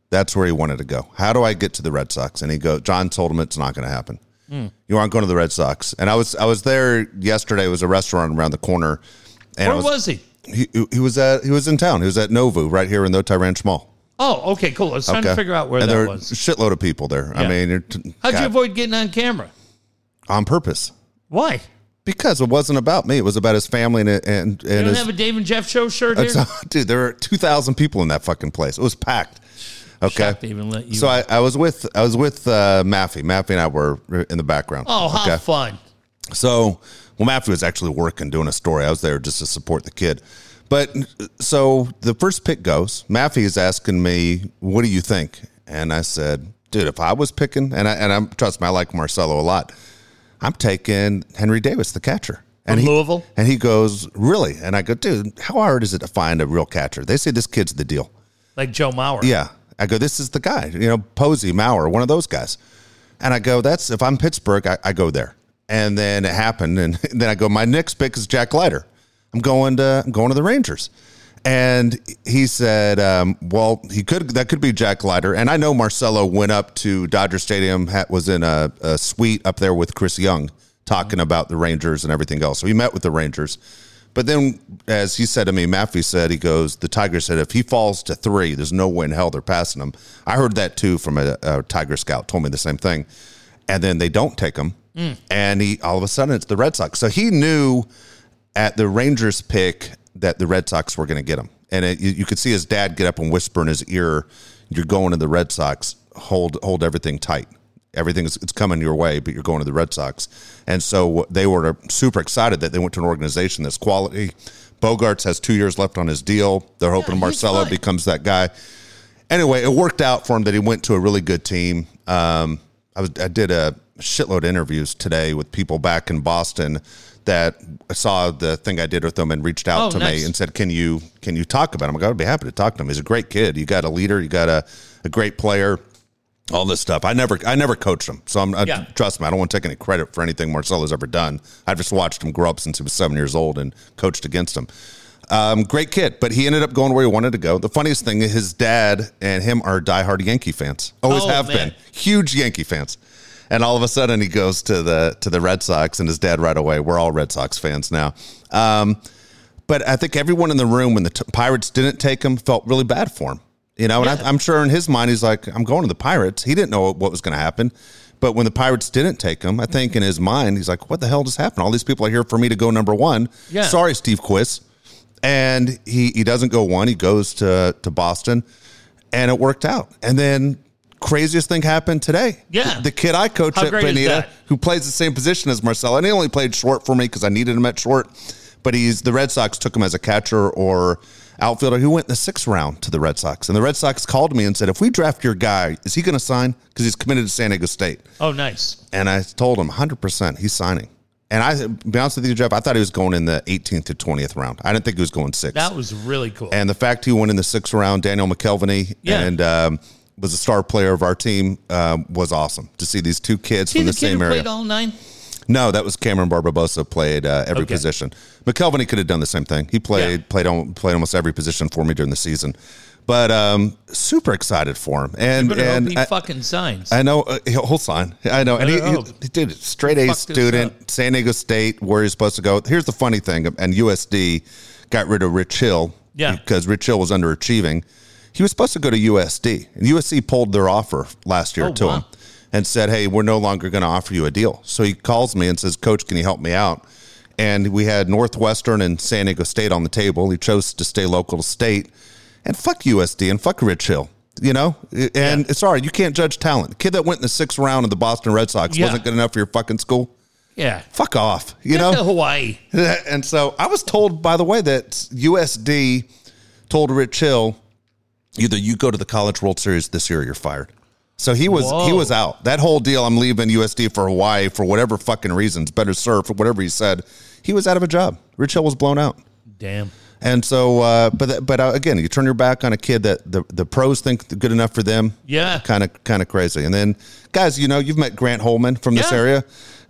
That's where he wanted to go. How do I get to the Red Sox? And he go. John told him it's not going to happen. Hmm. You aren't going to the Red Sox. And I was I was there yesterday. It was a restaurant around the corner. And Where it was, he? he? He was at he was in town. He was at Novu right here in the Ranch Mall. Oh, okay, cool. I was trying to figure out where and that there was. a shitload of people there. I mean, it- How'd you avoid getting on camera? on purpose Why? Because it wasn't about me. It was about his family and and, and You don't his have a Dave and Jeff show shirt here? Dude, there were two thousand people in that fucking place. It was packed. Okay, even let you so I, I was with I was with uh, Maffey. Maffey and I were in the background. Oh, how okay. fun. So, well, Maffey was actually working doing a story. I was there just to support the kid. But so the first pick goes. Maffey is asking me, "What do you think?" And I said, "Dude, if I was picking, and I and I'm trust me, I like Marcelo a lot. I'm taking Henry Davis, the catcher." And From he, Louisville? And he goes, "Really?" And I go, "Dude, how hard is it to find a real catcher?" They say this kid's the deal. Like Joe Mauer. Yeah. I go, this is the guy, you know, Posey, Mauer, one of those guys. And I go, that's if I'm Pittsburgh, I, I go there. And then it happened. And then I go, my next pick is Jack Leiter. I'm going to I'm going to the Rangers. And he said, um, well, he could that could be Jack Leiter. And I know Marcelo went up to Dodger Stadium, was in a, a suite up there with Chris Young, talking about the Rangers and everything else. So he met with the Rangers. But then, as he said to me, Maffey said, he goes, the Tiger said, if he falls to three, there's no way in hell they're passing him. I heard that too from a, a Tiger scout, told me the same thing. And then they don't take him. And he, all of a sudden, it's the Red Sox. So he knew at the Rangers pick that the Red Sox were going to get him. And it, you, you could see his dad get up and whisper in his ear, you're going to the Red Sox, hold, hold everything tight. Everything is it's coming your way, but you're going to the Red Sox. And so they were super excited that they went to an organization that's quality. Bogaerts has two years left on his deal. They're hoping he's Marcelo fine. becomes that guy. Anyway, it worked out for him that he went to a really good team. Um, I was I did a shitload of interviews today with people back in Boston that saw the thing I did with them and reached out Oh, to nice. me and said, "Can you can you talk about him?" I go, "I'd be happy to talk to him. He's a great kid. You got a leader. You got a, a great player." All this stuff. I never, I never coached him, so I'm. I, Yeah. Trust me, I don't want to take any credit for anything Marcelo's ever done. I've just watched him grow up since he was seven years old and coached against him. Um, great kid, but he ended up going where he wanted to go. The funniest thing is his dad and him are diehard Yankee fans. Always Oh, have man. been huge Yankee fans. And all of a sudden, he goes to the to the Red Sox, and his dad right away. We're all Red Sox fans now. Um, but I think everyone in the room when the t- Pirates didn't take him felt really bad for him. You know, and Yeah. I, I'm sure in his mind he's like, "I'm going to the Pirates." He didn't know what was going to happen, but when the Pirates didn't take him, I think in his mind he's like, "What the hell just happened? All these people are here for me to go number one." Yeah. Sorry, Steve Quiz. And he he doesn't go one. He goes to to Boston, and it worked out. And then craziest thing happened today. Yeah. the, the kid I coach How at great is Bonita, that? who plays the same position as Marcelo, and he only played short for me because I needed him at short. But he's the Red Sox took him as a catcher or outfielder who went in the sixth round to the Red Sox, and the Red Sox called me and said, "If we draft your guy, is he going to sign? Because he's committed to San Diego State." Oh, nice. And I told him, 100 percent, he's signing. And I, be honest with you, Jeff, I thought he was going in the 18th to 20th round. I didn't think he was going sixth. That was really cool. and the fact he went in the sixth round, Daniel McKelveny, Yeah. and um, was a star player of our team, um, was awesome to see these two kids See from the, the, same area. played all nine? No, that was Cameron Barbarossa played uh, every Okay. position. McKelvey could have done the same thing. He played Yeah. played on, played almost every position for me during the season. But um, super excited for him, and and he I, fucking signs. I know uh, he'll sign. I know, and he, he, he did straight A student. San Diego State, where he's supposed to go. Here's the funny thing, and USD got rid of Rich Hill, Yeah. because Rich Hill was underachieving. He was supposed to go to USD, and USC pulled their offer last year Oh, to wow. him and said, "Hey, we're no longer going to offer you a deal." So he calls me and says, "Coach, can you help me out?" And we had Northwestern and San Diego State on the table. He chose to stay local to state, and fuck USD and fuck Rich Hill. You know, and all right. You can't judge talent. The kid that went in the sixth round of the Boston Red Sox Yeah. wasn't good enough for your fucking school. yeah. Fuck off. You Get to know. Hawaii. and so I was told, by the way, that USD told Rich Hill, either you go to the College World Series this year, or you're fired. So he was he was out. That whole deal, I'm leaving USD for Hawaii for whatever fucking reasons, better surf, whatever he said. He was out of a job. Rich Hill was blown out. Damn. And so, uh, but but uh, again, you turn your back on a kid that the, the pros think good enough for them. Yeah. kind of kind of crazy. And then, guys, you know, you've met Grant Holman from this area.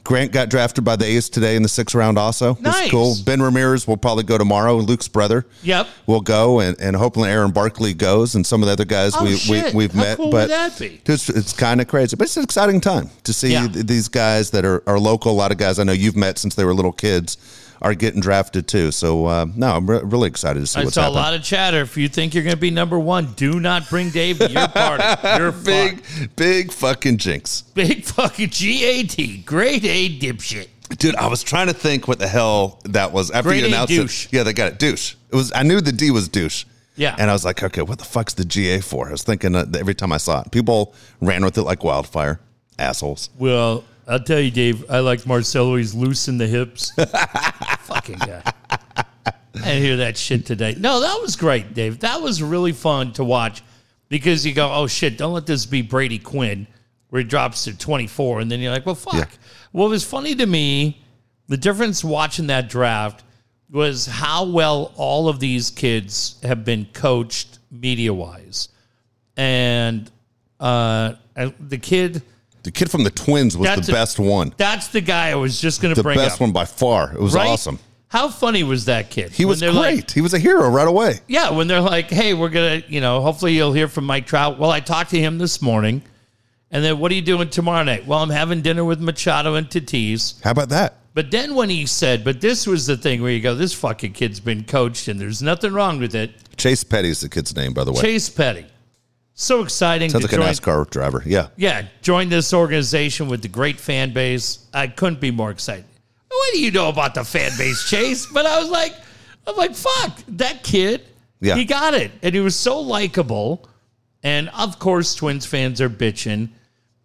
Grant got drafted by the A's today in the sixth round. Also, That's Nice. cool. Ben Ramirez will probably go tomorrow. Luke's brother. Yep. will go, and, and hopefully Aaron Barkley goes, and some of the other guys Oh, we, shit. we we've met. cool but would that be? It's, it's kind of crazy, but it's an exciting time to see Yeah. th- these guys that are, are local. A lot of guys I know you've met since they were little kids are getting drafted too. So uh, no, I'm re- really excited to see I what's saw happening. a lot of chatter. If you think you're going to be number one, do not bring Dave to your party. You're big, fucked. big fucking jinx. Big fucking GAT. Grade A dipshit. Dude, I was trying to think what the hell that was after Grade you A announced douche. it. Yeah, they got it. Douche. It was. I knew the D was douche. Yeah. And I was like, okay, what the fuck's the GA for? I was thinking uh, every time I saw it, people ran with it like wildfire. Assholes. Well, I'll tell you, Dave, I like Marcelo. He's loose in the hips. fucking guy. I hear that shit today. No, that was great, Dave. That was really fun to watch because you go, oh shit, don't let this be Brady Quinn where he drops to 24. And then you're like, well, fuck. Yeah. What was funny to me, the difference watching that draft was how well all of these kids have been coached media wise. And uh, the kid, The kid from the Twins was That's the a- best one. that's the guy I was just going to bring up. The best one by far. It was right? awesome. How funny was that kid? He was great. like- he was a hero right away. yeah, when they're like, "Hey, we're gonna," you know, hopefully you'll hear from Mike Trout. Well, I talked to him this morning, and then what are you doing tomorrow night? Well, I'm having dinner with Machado and Tatis. How about that? But then when he said, "But this was the thing where you go, this fucking kid's been coached, and there's nothing wrong with it." Chase Petty is the kid's name, by the way. Chase Petty, so exciting Sounds to like a join. NASCAR driver. Yeah. Yeah, join this organization with the great fan base. I couldn't be more excited. What do you know about the fan base, Chase? But I was like, I'm like, fuck, that kid. Yeah. He got it. And he was so likable. And of course, Twins fans are bitching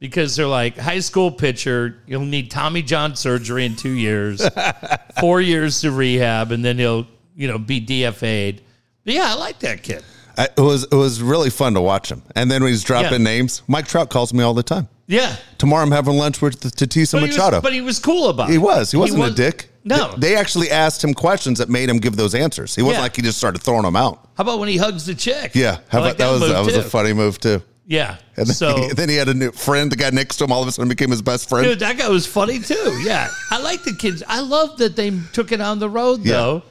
because they're like, high school pitcher, you'll need Tommy John surgery in two years, four years to rehab, and then he'll, you know, be DFA'd. But yeah, I like that kid. It was it was really fun to watch him. And then when he's dropping Yeah. names, Mike Trout calls me all the time. Yeah. Tomorrow I'm having lunch with Tatis But and he, Machado. was, but he was cool about it. He was. He wasn't was- a dick. No. They, they actually asked him questions that made him give those answers. He wasn't Yeah. like he just started throwing them out. How about when he hugs the chick? Yeah. How I about like that, was that was a funny move too. Yeah. And then, So, he, then he had a new friend, the guy next to him, all of a sudden became his best friend. dude, that guy was funny too. Yeah. I like the kids. I love that they took it on the road Yeah. though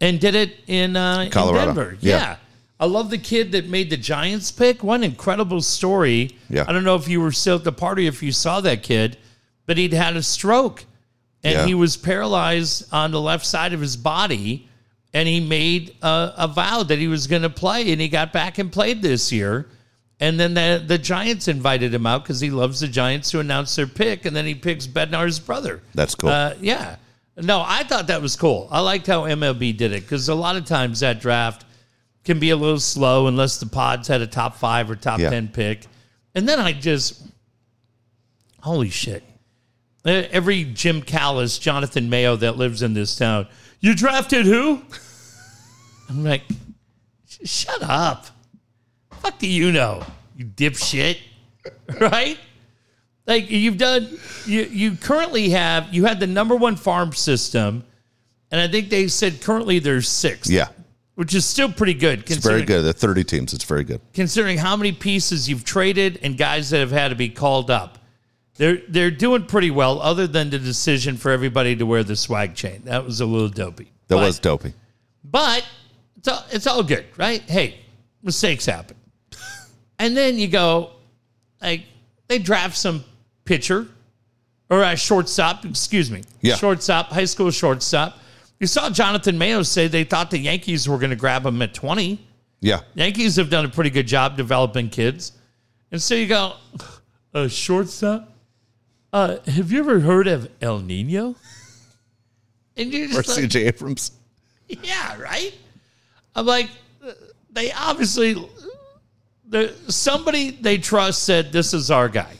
and did it in, uh, Colorado. in Denver. Yeah. Yeah. I love the kid that made the Giants pick. What an incredible story. Yeah. I don't know if you were still at the party, if you saw that kid, but he'd had a stroke and Yeah. he was paralyzed on the left side of his body. And he made a, a vow that he was going to play, and he got back and played this year. And then the, the Giants invited him out because he loves the Giants to announce their pick, and then he picks Bednar's brother. That's cool. Uh, yeah. No, I thought that was cool. I liked how MLB did it because a lot of times that draft can be a little slow unless the pods had a top five or top Yeah. 10 pick. And then I just, holy shit. Every Jim Callis, Jonathan Mayo that lives in this town, you drafted who? I'm like, shut up. Fuck do you know, you dipshit? Right? Like you've done, you you currently have you had the number one farm system, and I think they said currently there's six. Yeah, which is still pretty good. it's very good. The 30 teams, it's very good. considering how many pieces you've traded and guys that have had to be called up. They're they're doing pretty well, other than the decision for everybody to wear the swag chain. That was a little dopey. That But- was dopey. but it's all, it's all good, right? Hey, mistakes happen. and then you go, like, they draft some pitcher or a shortstop, excuse me. Yeah. Shortstop, high school shortstop. You saw Jonathan Mayo say they thought the Yankees were going to grab him at 20. Yeah. Yankees have done a pretty good job developing kids. And so you go, a shortstop? Uh, have you ever heard of El Nino? And you're Or like, CJ Abrams. yeah, right. I'm like, they obviously, somebody they trust said this is our guy.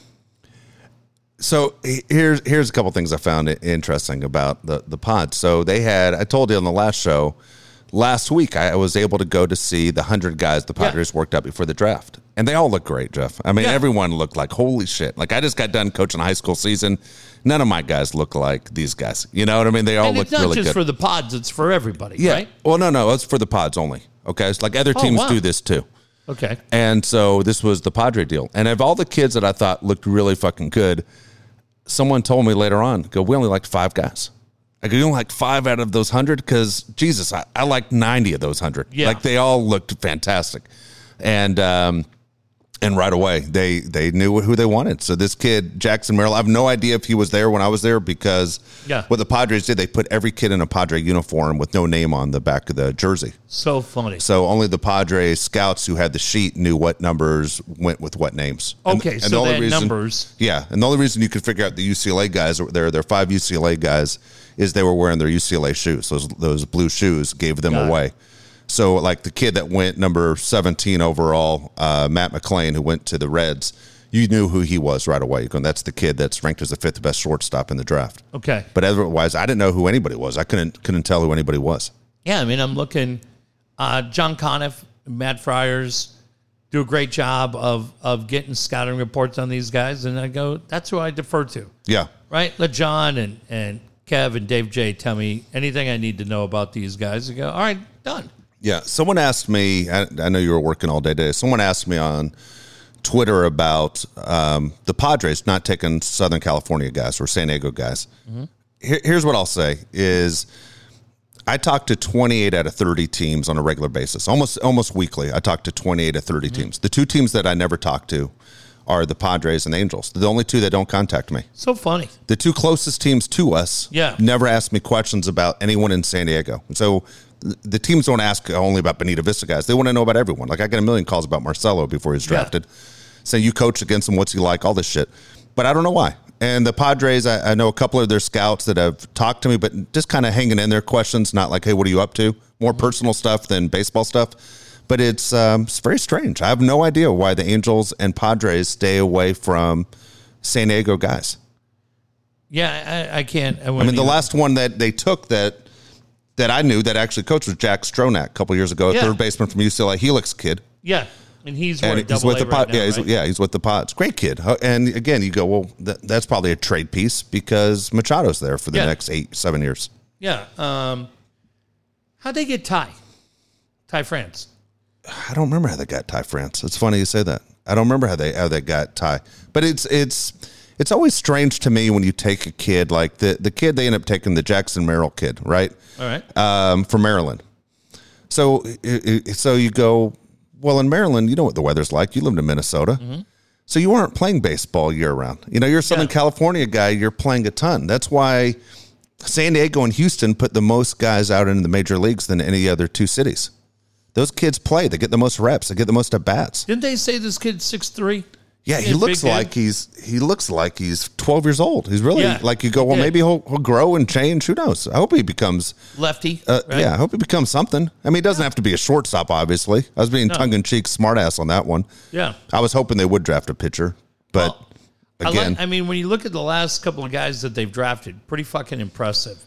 So here's here's a couple things I found interesting about the the pod. So they had I told you on the last show last week I was able to go to see the hundred guys the Yeah. Padres worked out before the draft, and they all look great, Jeff. I mean, Yeah. everyone looked like holy shit. Like I just got done coaching a high school season. None of my guys look like these guys. You know what I mean? They all And look it's not just for the pods; it's for everybody, yeah. right? Well, no, no, it's for the pods only. Okay, it's like other Oh, teams wow. do this too. Okay. And so this was the Padre deal. And of all the kids that I thought looked really fucking good, someone told me later on, go, we only liked five guys. I go, you only like five out of those hundred? Because Jesus, I, I liked 90 of those hundred. Yeah. Like they all looked fantastic. And um and right away they they knew who they wanted. So this kid, Jackson Merrill, I have no idea if he was there when I was there because Yeah. what the Padres did, they put every kid in a Padre uniform with no name on the back of the jersey. So funny. So only the Padres scouts who had the sheet knew what numbers went with what names. And- Okay, and so the only reason- numbers. Yeah, and the only reason you could figure out the UCLA guys there, there are five UCLA guys, is they were wearing their UCLA shoes. Those those blue shoes gave them Got it. So like the kid that went number seventeen overall, uh, Matt McLain, who went to the Reds, you knew who he was right away. You're going, that's the kid that's ranked as the fifth best shortstop in the draft. Okay. But otherwise, I didn't know who anybody was. I couldn't couldn't tell who anybody was. Yeah, I mean, I'm looking. Uh, John Conniff, Matt Friars do a great job of of getting scouting reports on these guys, and I go, that's who I defer to. Yeah, right? Let John and, and Kev and Dave J tell me anything I need to know about these guys. I go, all right, done. Yeah, someone asked me. I, I know you were working all day today. Someone asked me on Twitter about um, the Padres not taking Southern California guys or San Diego guys. Here, here's what I'll say: is I talk to 28 out of 30 teams on a regular basis, almost almost weekly. I talk to 28 of 30 teams. The two teams that I never talk to are the Padres and the Angels. They're the only two that don't contact me. So funny. The two closest teams to us Yeah. never ask me questions about anyone in San Diego. And so the teams don't ask only about Bonita Vista guys. They want to know about everyone. Like I get a million calls about Marcelo before he was Yeah. drafted. Saying you coach against him, what's he like, all this shit. But I don't know why. And the Padres, I, I know a couple of their scouts that have talked to me, but just kind of hanging in their questions, not like, hey, what are you up to? More personal stuff than baseball stuff. But it's um, it's very strange. I have no idea why the Angels and Padres stay away from San Diego guys. Yeah, I, I can't. I, I mean, the last one that they took that that I knew that actually coached was Jack Stronach a couple years ago, a Yeah. third baseman from UCLA, Helix kid, Yeah, and he's and he's with A the right pot. now, yeah, he's, right? yeah, he's with the Pods. Great kid. And again, you go, well, that, that's probably a trade piece because Machado's there for the Yeah. next eight, seven years. Yeah. Um, how'd they get Ty? Ty France. I don't remember how they got Ty France. It's funny you say that. I don't remember how they how they got Ty, but it's it's it's always strange to me when you take a kid like the the kid they end up taking the Jackson Merrill kid, right? All right. um, from Maryland. So, so you go, well, in Maryland, you know what the weather's like. You lived in Minnesota. So you aren't playing baseball year round. You know, you're a Southern Yeah. California guy. You're playing a ton. That's why San Diego and Houston put the most guys out into the major leagues than any other two cities. Those kids play. They get the most reps. They get the most at bats. Didn't they say this kid's six three? Yeah, he Yeah, looks like kid. he's he looks like he's 12 years old. He's really Yeah, like you go, well, maybe he'll he'll grow and change. Who knows? I hope he becomes lefty. uh, right? Yeah, I hope he becomes something. I mean, it doesn't have to be a shortstop, obviously. I was being tongue in cheek, smartass on that one. Yeah. I was hoping they would draft a pitcher, but I, again, like, I mean, when you look at the last couple of guys that they've drafted, pretty fucking impressive.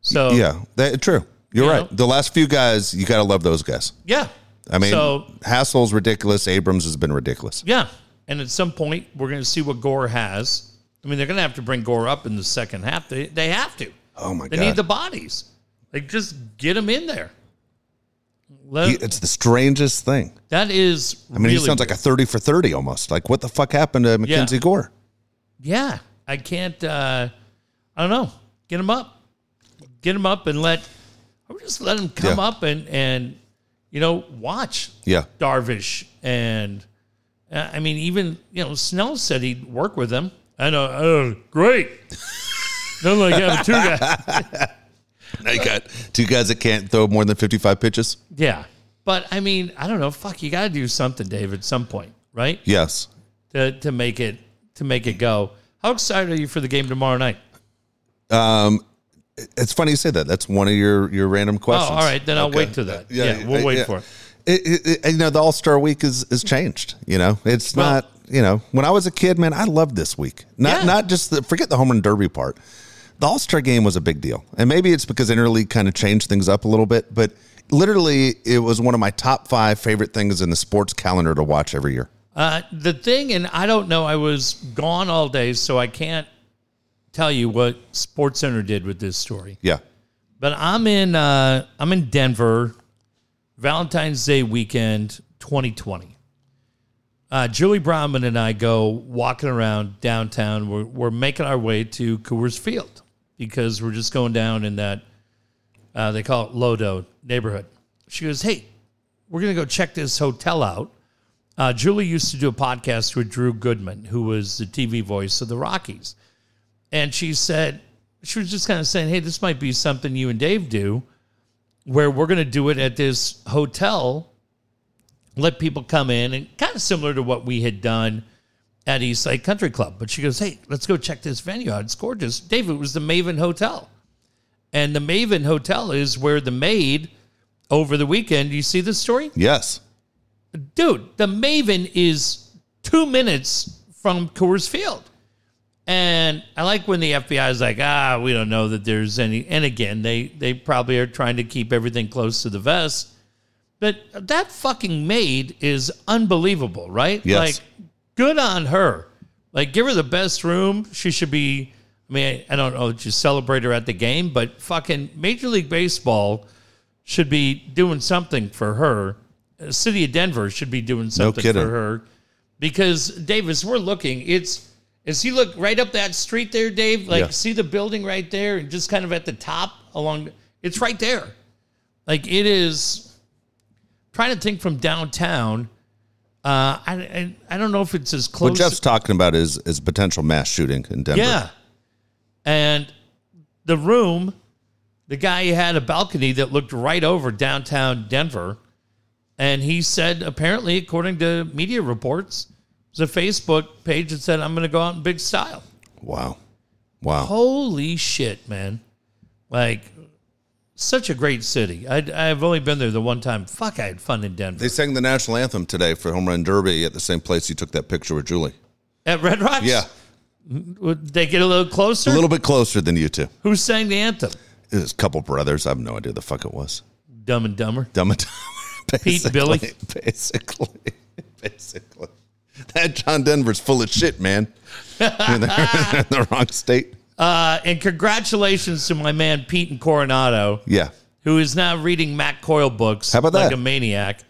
So yeah, that, true. You're You right. know? The last few guys, you got to love those guys. yeah. I mean, so Hassell's ridiculous. Abrams has been ridiculous. yeah, and at some point we're going to see what Gore has. I mean, they're going to have to bring Gore up in the second half. They they have to. Oh my They god! They need the bodies. Like just get them in there. Let, He- it's the strangest thing. that is. I mean, he sounds like a thirty for thirty almost. Like what the fuck happened to Mackenzie Gore? yeah. I can't. uh I don't know. Get him up. Get him up and let. Or just let him come Yeah. up and and you know watch Yeah, Darvish and uh, I mean even you know Snell said he'd work with him. I know. Oh, great. Don't like having two guys. I got two guys that can't throw more than fifty-five pitches. Yeah, but I mean I don't know. Fuck, you got to do something, Dave, at some point, right? Yes, To to make it to make it go. How excited are you for the game tomorrow night? Um, it's funny you say that. That's one of your your random questions. Oh, all right. Then I'll Okay. wait to that. Yeah, we'll uh, wait yeah. for it. It, it, you know, the All Star Week is is changed. You know, it's Well- not. You know, when I was a kid, man, I loved this week. Not Yeah. not just the forget the home run derby part. The All Star game was a big deal, and maybe it's because interleague kind of changed things up a little bit. But literally, it was one of my top five favorite things in the sports calendar to watch every year. Uh, the thing, and I don't know. I was gone all day, so I can't tell you what Sports Center did with this story. Yeah, But I'm in uh, I'm in Denver, Valentine's Day weekend, 2020. Uh, Julie Brownman and I go walking around downtown. We're, we're making our way to Coors Field because we're just going down in that uh, they call it Lodo neighborhood. She goes, "Hey, we're gonna go check this hotel out." Uh, Julie used to do a podcast with Drew Goodman, who was the TV voice of the Rockies, and she said she was just kind of saying, "Hey, this might be something you and Dave do, where we're going to do it at this hotel, let people come in, and kind of similar to what we had done at East Lake Country Club." But she goes, "Hey, let's go check this venue out. It's gorgeous." Dave, it was the Maven Hotel, and the Maven Hotel is where the maid over the weekend. You see this story? yes, dude, the Maven is two minutes from Coors Field. And I like when the FBI is like, ah, we don't know that there's any. And again, they they probably are trying to keep everything close to the vest. But that fucking maid is unbelievable, right? Yes. Like, good on her. Like, give her the best room. She should be. I mean, I don't know, just celebrate her at the game, but fucking Major League Baseball should be doing something for her. Uh, City of Denver should be doing something kidding. for her because Davis, we're looking. It's as you look right up that street there, Dave. Like Yeah. see the building right there, and just kind of at the top along. It's right there. Like it is. Trying to think from downtown. Uh, I, I I don't know if it's as close. what Jeff's talking about is is potential mass shooting in Denver. Yeah. And the room, the guy had a balcony that looked right over downtown Denver. And he said, apparently, according to media reports, it was a Facebook page that said, I'm going to go out in big style. Wow, wow. Holy shit, man. Like, such a great city. I, I've only been there the one time. Fuck, I had fun in Denver. They sang the national anthem today for home run derby at the same place you took that picture with Julie. At Red Rocks? Yeah, Would they get a little closer? a little bit closer than you two. Who sang the anthem? It was a couple brothers. I have no idea the fuck it was. Dumb and Dumber. Dumb and Dumber. Pete Billy? Basically, basically, that John Denver's full of shit, man. In the wrong state. Uh, and congratulations to my man Pete and Coronado, Yeah, who is now reading Matt Coyle books How about like that? a maniac.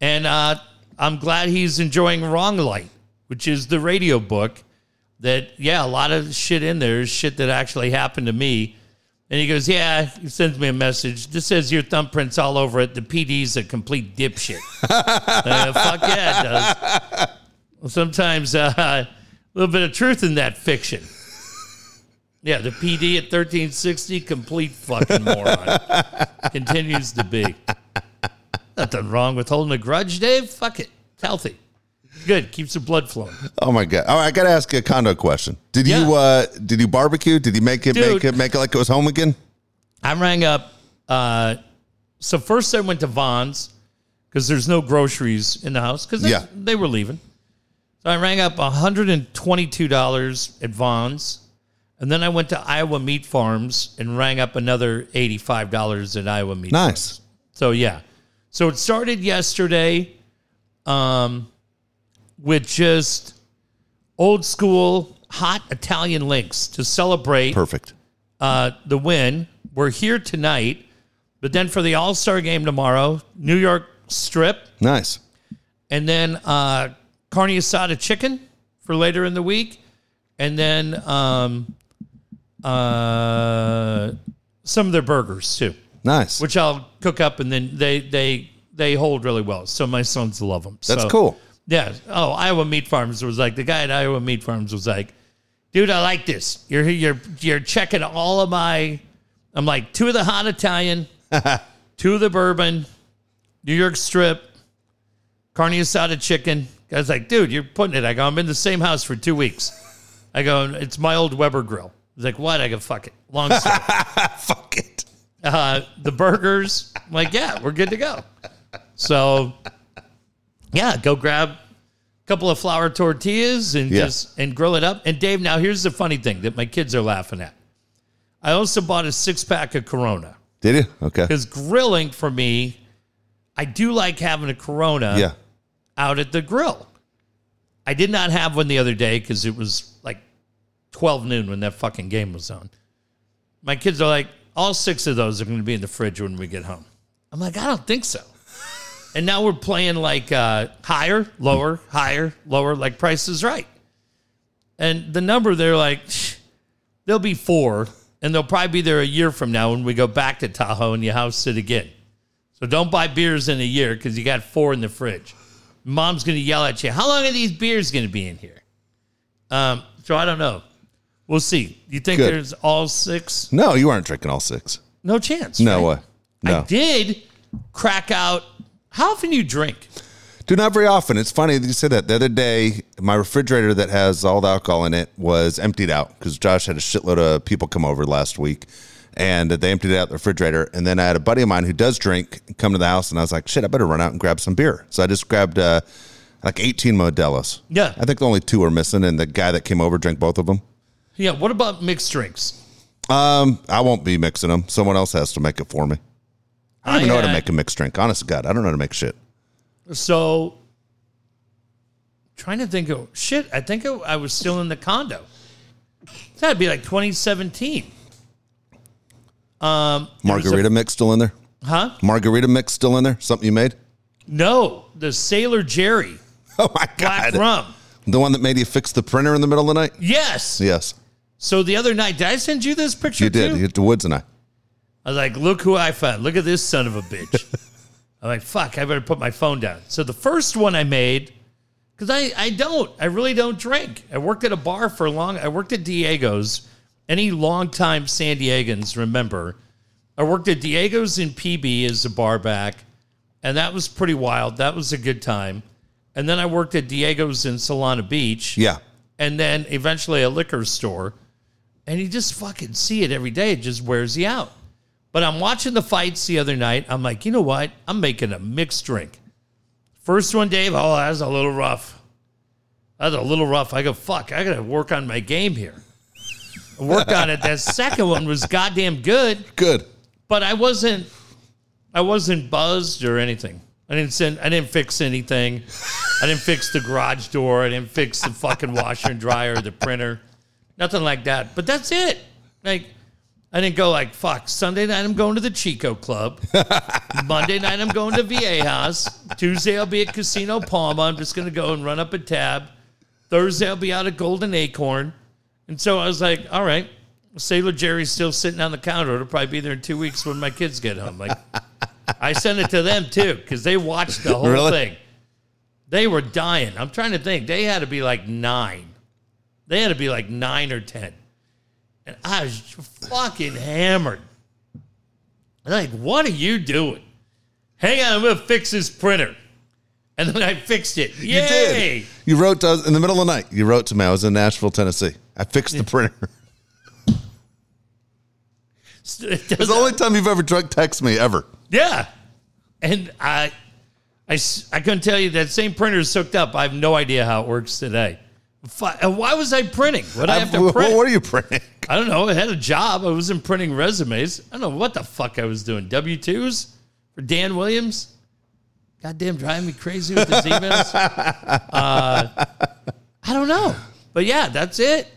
And uh, I'm glad he's enjoying Wrong Light, which is the radio book that, yeah, a lot of shit in there is shit that actually happened to me. And he goes, Yeah, he sends me a message. This says your thumbprint's all over it. The PD's a complete dipshit. Uh, fuck yeah, it does. Sometimes uh, a little bit of truth in that fiction. Yeah, the PD at 1360, complete fucking moron. Continues to be. Nothing wrong with holding a grudge, Dave. Fuck it. It's healthy. Good. Keeps the blood flowing. Oh my god! Oh, I got to ask you a condo question. Did Yeah. you uh did you barbecue? Did you make it Dude. make it make it like it was home again? I rang up. Uh, so first I went to Vons because there's no groceries in the house because Yeah. they were leaving. So I rang up $122 at Vons. And then I went to Iowa Meat Farms and rang up another $85 at Iowa Meat Farms. Nice. So yeah. So it started yesterday um with just old school hot Italian links to celebrate Perfect. uh, the win. We're here tonight, but then for the All Star game tomorrow, New York Strip, Nice. and then uh, carne asada chicken for later in the week, and then um, uh, some of their burgers too, Nice. which I'll cook up, and then they they they hold really well. So my sons love them. That's So- cool. yeah. Oh, Iowa Meat Farms was like the guy at Iowa Meat Farms was like, dude, I like this. You're you're you're checking all of my. I'm like two of the hot Italian, two of the bourbon, New York strip, carne asada chicken. Guy's like, dude, you're putting it. I go, I'm in the same house for two weeks. I go, it's my old Weber grill. He's like, what? I go, fuck it. Long story. Fuck it. uh, the burgers. I'm like, yeah, we're good to go. So, yeah, go grab a couple of flour tortillas and Yeah. just and grill it up. And Dave, now here's the funny thing that my kids are laughing at. I also bought a six pack of Corona Did you? Okay. because grilling for me, I do like having a Corona Yeah. Out at the grill. I did not have one the other day because it was like 12 noon when that fucking game was on. My kids are like, all six of those are going to be in the fridge when we get home. I'm like, I don't think so. And now we're playing like uh, higher, lower, higher, lower, like Price is Right. And the number, they're like, "Shh, there'll be four, and they'll probably be there a year from now when we go back to Tahoe and you house it again. So don't buy beers in a year because you got four in the fridge. Mom's going to yell at you. How long are these beers going to be in here? Um, so I don't know. We'll see. You think Good. there's all six? No, you aren't drinking all six. No chance. No right? way. No. I did crack out. How often you drink? Do not very often. It's funny that you say that. The other day, my refrigerator that has all the alcohol in it was emptied out because Josh had a shitload of people come over last week, and they emptied out the refrigerator. And then I had a buddy of mine who does drink come to the house, and I was like, "Shit, I better run out and grab some beer." So I just grabbed uh, like eighteen Modelo's. Yeah. I think only two are missing, and the guy that came over drank both of them. Yeah. What about mixed drinks? Um, I won't be mixing them. Someone else has to make it for me. I don't even know how to make a mixed drink. Honest to God, I don't know how to make shit. So, trying to think of shit. I think I, I was still in the condo. That'd be like 2017. Um, was a- Margarita mix still in there. huh? Margarita mix still in there. Something you made? No, the Sailor Jerry Oh my god! black rum. The one that made you fix the printer in the middle of the night? Yes. Yes, So the other night, did I send you this picture? you did. too? You hit the woods and I. I was like, look who I found. Look at this son of a bitch. I'm like, fuck, I better put my phone down. So the first one I made, because I, I don't, I really don't drink. I worked at a bar for a long, I worked at Diego's. Any longtime San Diegans remember, I worked at Diego's in PB as a bar back, and that was pretty wild. That was a good time. And then I worked at Diego's in Solana Beach Yeah. and then eventually a liquor store. And you just fucking see it every day. It just wears you out. But I'm watching the fights the other night. I'm like, you know what? I'm making a mixed drink. First one, Dave, oh, that was a little rough. That was a little rough. I go, fuck, I got to work on my game here. Worked on it. That second one was goddamn good, Good. but I wasn't, I wasn't buzzed or anything. I didn't send, I didn't fix anything. I didn't fix the garage door. I didn't fix the fucking washer and dryer, or the printer, nothing like that. But that's it. Like, I didn't go like, fuck, Sunday night I'm going to the Chico Club. Monday night I'm going to VA House. Tuesday I'll be at Casino Pauma. I'm just going to go and run up a tab. Thursday I'll be out at Golden Acorn. And so I was like, all right, Sailor Jerry's still sitting on the counter. It'll probably be there in two weeks when my kids get home. Like, I sent it to them too because they watched the whole Really? thing. They were dying. I'm trying to think. They had to be like nine. They had to be like nine or ten. And I was fucking hammered. I'm like, what are you doing? Hang on, I'm gonna fix this printer. And then I fixed it. Yay! You did. You wrote to us in the middle of the night. You wrote to me. I was in Nashville, Tennessee. I fixed the printer. It It's the only time you've ever drunk text me ever. Yeah. And I, I, I couldn't tell you that same printer is hooked up. I have no idea how it works today. Uh, Why was I printing? What I have to print? what are you printing? I don't know. I had a job. I wasn't printing resumes. I don't know what the fuck I was doing. W 2s for Dan Williams? Goddamn driving me crazy with his emails. uh, I don't know. But yeah, that's it.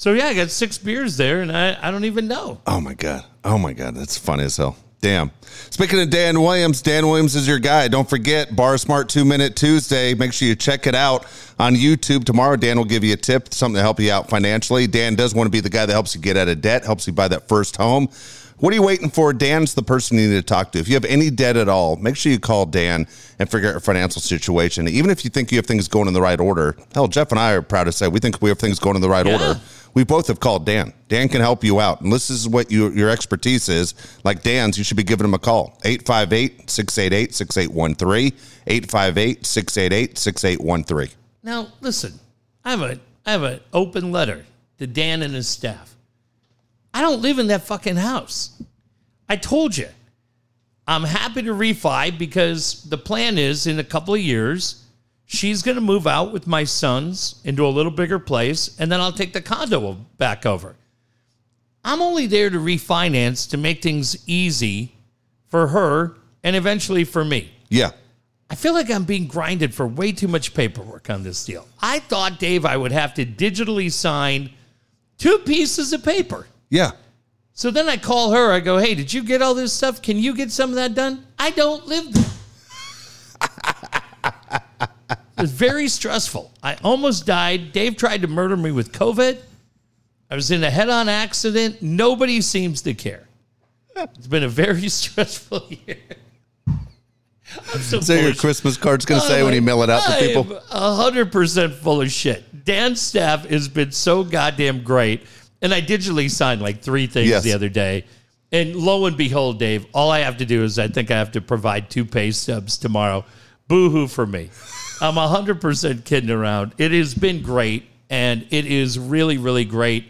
So yeah, I got six beers there, and I, I don't even know. Oh my god. Oh my god. That's funny as hell. Damn. Speaking of Dan Williams, Dan Williams is your guy. Don't forget Borrow Smart Two Minute Tuesday. Make sure you check it out on YouTube tomorrow. Dan will give you a tip, something to help you out financially. Dan does want to be the guy that helps you get out of debt, helps you buy that first home. What are you waiting for? Dan's the person you need to talk to. If you have any debt at all, make sure you call Dan and figure out your financial situation. Even if you think you have things going in the right order. Hell, Jeff and I are proud to say we think we have things going in the right Yeah. order. We both have called Dan. Dan can help you out. And this is what you, your expertise is. Like Dan's, you should be giving him a call. 858 688 6813. 858 688 6813. Now listen, I have a I have an open letter to Dan and his staff. I don't live in that fucking house. I told you. I'm happy to refi because the plan is in a couple of years, she's going to move out with my sons into a little bigger place, and then I'll take the condo back over. I'm only there to refinance to make things easy for her and eventually for me. Yeah. I feel like I'm being grinded for way too much paperwork on this deal. I thought, Dave, I would have to digitally sign two pieces of paper. Yeah. So then I call her. I go, hey, did you get all this stuff? Can you get some of that done? I don't live there. It was very stressful. I almost died. Dave tried to murder me with COVID. I was in a head on accident. Nobody seems to care. It's been a very stressful year. I'm so So your Christmas card's going to say when you mail it out to people? a hundred percent full of shit. Dan's staff has been so goddamn great, and I digitally signed like three things Yes. the other day. And lo and behold, Dave, all I have to do is I think I have to provide two pay stubs tomorrow. Boo hoo for me. I'm a hundred percent kidding around. It has been great, and it is really, really great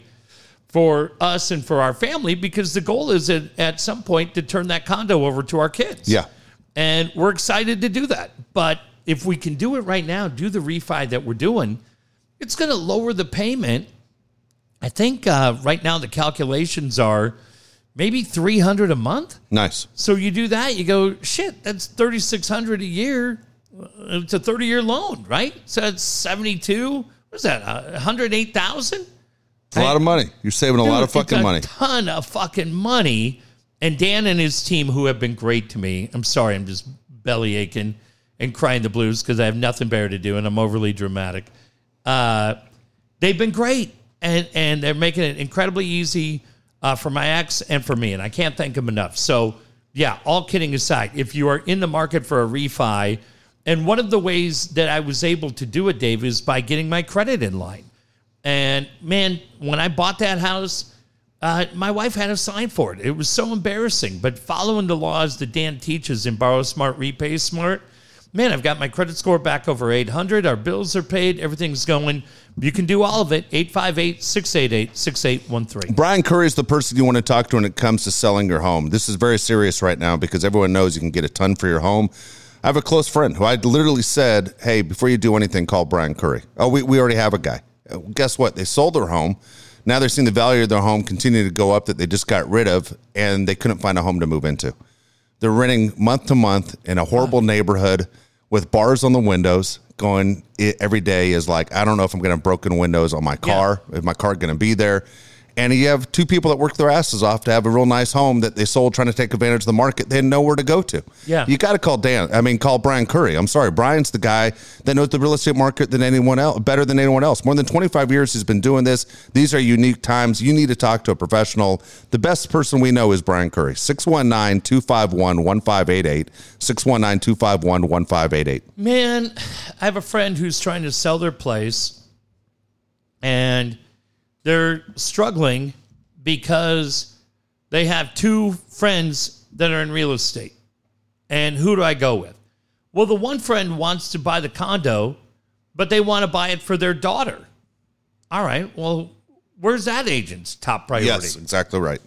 for us and for our family because the goal is at, at some point to turn that condo over to our kids. Yeah. And we're excited to do that. But if we can do it right now, do the refi that we're doing, it's going to lower the payment. I think uh, right now the calculations are maybe 300 a month. Nice. So you do that, you go, shit, that's 3600 a year. It's a 30 year loan, right? So it's 72. What's that? Uh, 108,000? It's a lot of money. You're saving a lot of fucking money. ton of fucking money. And Dan and his team, who have been great to me, I'm sorry, I'm just belly aching and crying the blues because I have nothing better to do and I'm overly dramatic. Uh, they've been great, and and they're making it incredibly easy uh, for my ex and for me, and I can't thank them enough. So yeah, all kidding aside, if you are in the market for a refi, and one of the ways that I was able to do it, Dave, is by getting my credit in line. And man, when I bought that house, uh, my wife had a sign for it. It was so embarrassing. But following the laws that Dan teaches in Borrow Smart, Repay Smart, man, I've got my credit score back over 800. Our bills are paid. Everything's going. You can do all of it. 858 688 6813. Brian Curry is the person you want to talk to when it comes to selling your home. This is very serious right now because everyone knows you can get a ton for your home. I have a close friend who I literally said, Hey, before you do anything, call Brian Curry. Oh, we, we already have a guy. Uh, Guess what? They sold their home. Now they're seeing the value of their home continue to go up that they just got rid of and they couldn't find a home to move into. They're renting month to month in a horrible neighborhood with bars on the windows. Going every day is like, I don't know if I'm going to have broken windows on my car, if my car going to be there. And you have two people that work their asses off to have a real nice home that they sold trying to take advantage of the market. They had nowhere to go to. Yeah. You got to call Dan. I mean, call Brian Curry. I'm sorry. Brian's the guy that knows the real estate market than anyone else, better than anyone else. More than 25 years he's been doing this. These are unique times. You need to talk to a professional. The best person we know is Brian Curry. 619 251 1588. 619 251 1588. Man, I have a friend who's trying to sell their place and they're struggling because they have two friends that are in real estate. And who do I go with? Well, the one friend wants to buy the condo, but they want to buy it for their daughter. All right, well, where's that agent's top priority? Yes, exactly right.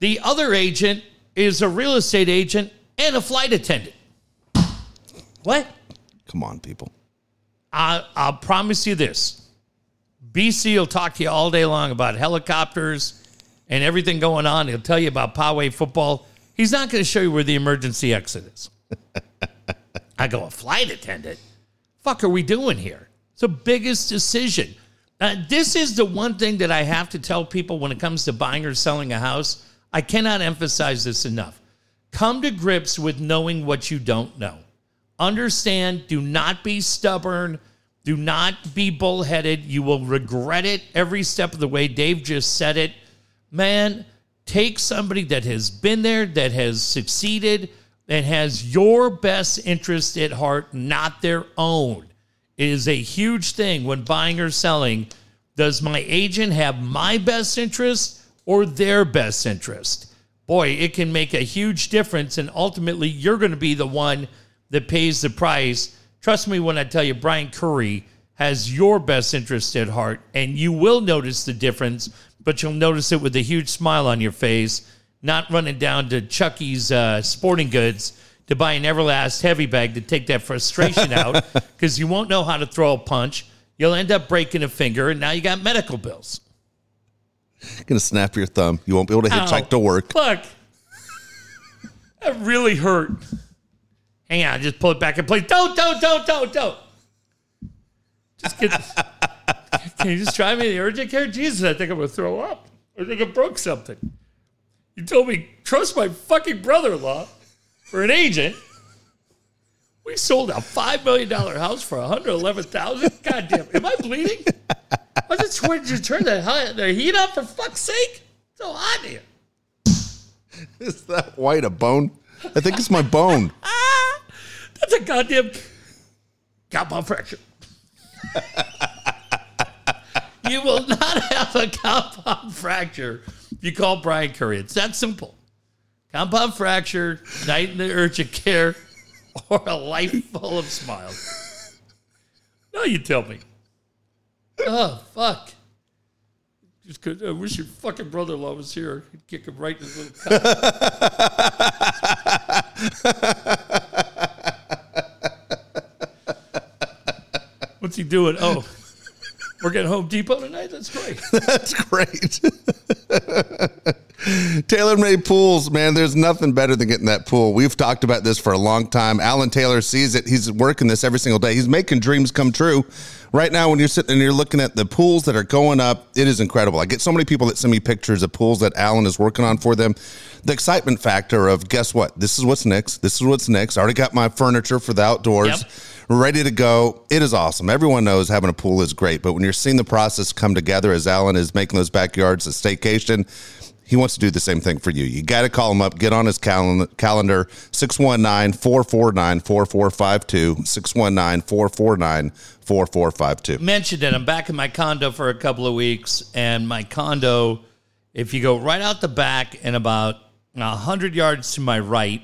The other agent is a real estate agent and a flight attendant. What? Come on, people. I, I'll promise you this. BC will talk to you all day long about helicopters and everything going on. He'll tell you about Poway football. He's not going to show you where the emergency exit is. I go, a flight attendant? Fuck are we doing here? It's the biggest decision. Uh, this is the one thing that I have to tell people when it comes to buying or selling a house. I cannot emphasize this enough. Come to grips with knowing what you don't know. Understand, do not be stubborn, do not be bullheaded. You will regret it every step of the way. Dave just said it. Man, take somebody that has been there, that has succeeded, that has your best interest at heart, not their own. It is a huge thing when buying or selling. Does my agent have my best interest or their best interest? Boy, it can make a huge difference. And ultimately, you're going to be the one that pays the price. Trust me when I tell you, Brian Curry has your best interest at heart, and you will notice the difference, but you'll notice it with a huge smile on your face, not running down to Chucky's uh, Sporting Goods to buy an Everlast heavy bag to take that frustration out because you won't know how to throw a punch. You'll end up breaking a finger, and now you got medical bills. Gonna snap your thumb. You won't be able to hitchhike Ow. to work. Look, that really hurt. Hang on, just pull it back in place. Don't, don't, don't, don't, don't. Just get. can you just drive me to the urgent care? Jesus, I think I'm gonna throw up. I think I broke something. You told me trust my fucking brother-in-law for an agent. We sold a five million dollar house for one hundred eleven thousand. God damn! Am I bleeding? Why did you, did you turn the, the heat up for fuck's sake? It's so hot in here. Is that white a bone? I think it's my bone. That's a goddamn compound fracture. you will not have a compound fracture if you call Brian Curry. It's that simple. Compound fracture, night in the urgent care, or a life full of smiles. No, you tell me. Oh, fuck. Just 'cause I wish your fucking brother-in-law was here. He'd kick him right in his little cock. What's he doing? Oh, we're getting Home Depot tonight. That's great. That's great. Taylor made pools, man. There's nothing better than getting that pool. We've talked about this for a long time. Alan Taylor sees it. He's working this every single day. He's making dreams come true. Right now, when you're sitting and you're looking at the pools that are going up, it is incredible. I get so many people that send me pictures of pools that Alan is working on for them. The excitement factor of guess what? This is what's next. This is what's next. I already got my furniture for the outdoors Yep. Ready to go. It is awesome. Everyone knows having a pool is great, but when you're seeing the process come together as Alan is making those backyards a staycation, he wants to do the same thing for you. You got to call him up, get on his calendar, calendar 619 449 4452. 619 449 4452. mentioned it. I'm back in my condo for a couple of weeks, and my condo, if you go right out the back and about a hundred yards to my right,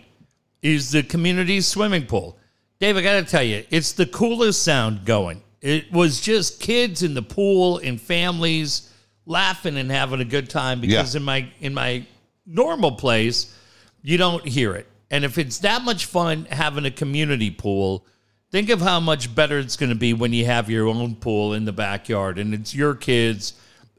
is the community swimming pool. Dave, I got to tell you, it's the coolest sound going. It was just kids in the pool and families laughing and having a good time because Yeah. in my in my normal place, you don't hear it. And if it's that much fun having a community pool, think of how much better it's going to be when you have your own pool in the backyard and it's your kids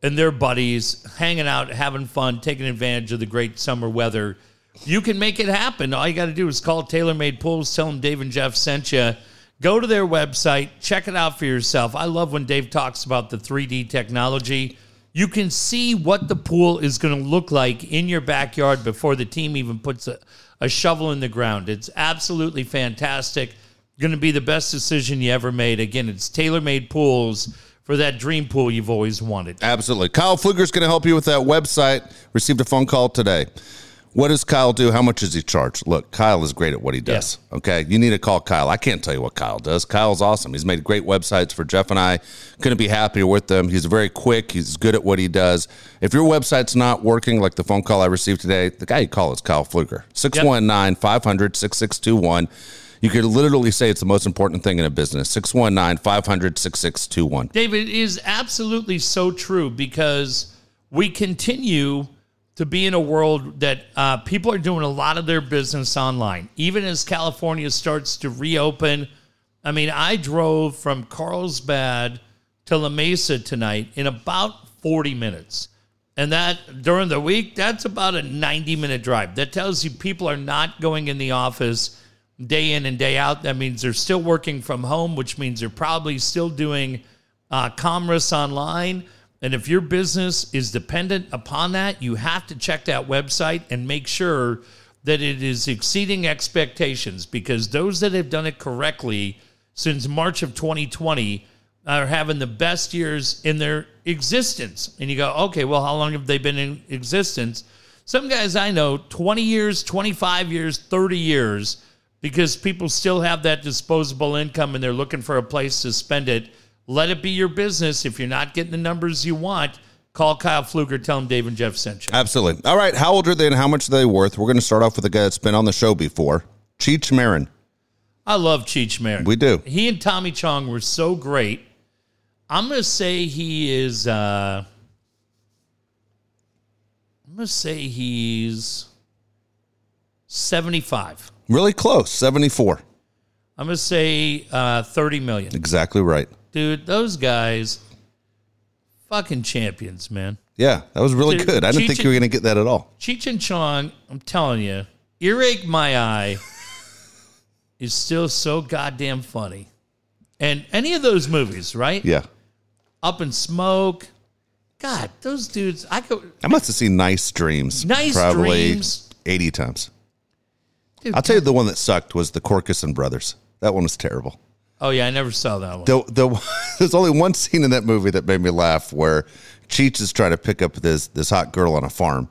and their buddies hanging out, having fun, taking advantage of the great summer weather. You can make it happen. All you got to do is call TaylorMade Pools, tell them Dave and Jeff sent you. Go to their website, check it out for yourself. I love when Dave talks about the 3D technology. You can see what the pool is going to look like in your backyard before the team even puts a, a shovel in the ground. It's absolutely fantastic. Going to be the best decision you ever made. Again, it's TaylorMade Pools for that dream pool you've always wanted. Absolutely. Kyle Pfluger's going to help you with that website. Received a phone call today. What does Kyle do? How much does he charge? Look, Kyle is great at what he does. Okay. You need to call Kyle. I can't tell you what Kyle does. Kyle's awesome. He's made great websites for Jeff and I. Couldn't be happier with them. He's very quick. He's good at what he does. If your website's not working, like the phone call I received today, the guy you call is Kyle Pfluger. 619 500 6621. You could literally say it's the most important thing in a business. 619 500 6621. David it is absolutely so true because we continue to be in a world that uh, people are doing a lot of their business online. Even as California starts to reopen, I mean, I drove from Carlsbad to La Mesa tonight in about 40 minutes. And that during the week, that's about a 90 minute drive. That tells you people are not going in the office day in and day out. That means they're still working from home, which means they're probably still doing uh, Commerce Online. And if your business is dependent upon that, you have to check that website and make sure that it is exceeding expectations because those that have done it correctly since March of 2020 are having the best years in their existence. And you go, okay, well, how long have they been in existence? Some guys I know, 20 years, 25 years, 30 years, because people still have that disposable income and they're looking for a place to spend it. Let it be your business. If you're not getting the numbers you want, call Kyle Pfluger, tell him Dave and Jeff sent you. Absolutely. All right. How old are they and how much are they worth? We're going to start off with a guy that's been on the show before, Cheech Marin. I love Cheech Marin. We do. He and Tommy Chong were so great. I'm going to say he is. Uh, I'm going to say he's 75. Really close, 74. I'm going to say uh, 30 million. Exactly right. Dude, those guys, fucking champions, man. Yeah, that was really Dude, good. I didn't Cheech think you were going to get that at all. Cheech and Chong, I'm telling you, Earache My Eye is still so goddamn funny. And any of those movies, right? Yeah. Up in Smoke. God, those dudes, I could. I must have seen Nice Dreams. Nice probably Dreams. 80 times. Dude, I'll tell you the one that sucked was the Corsican Brothers. That one was terrible. Oh, yeah, I never saw that one. The, the, there's only one scene in that movie that made me laugh where Cheech is trying to pick up this this hot girl on a farm,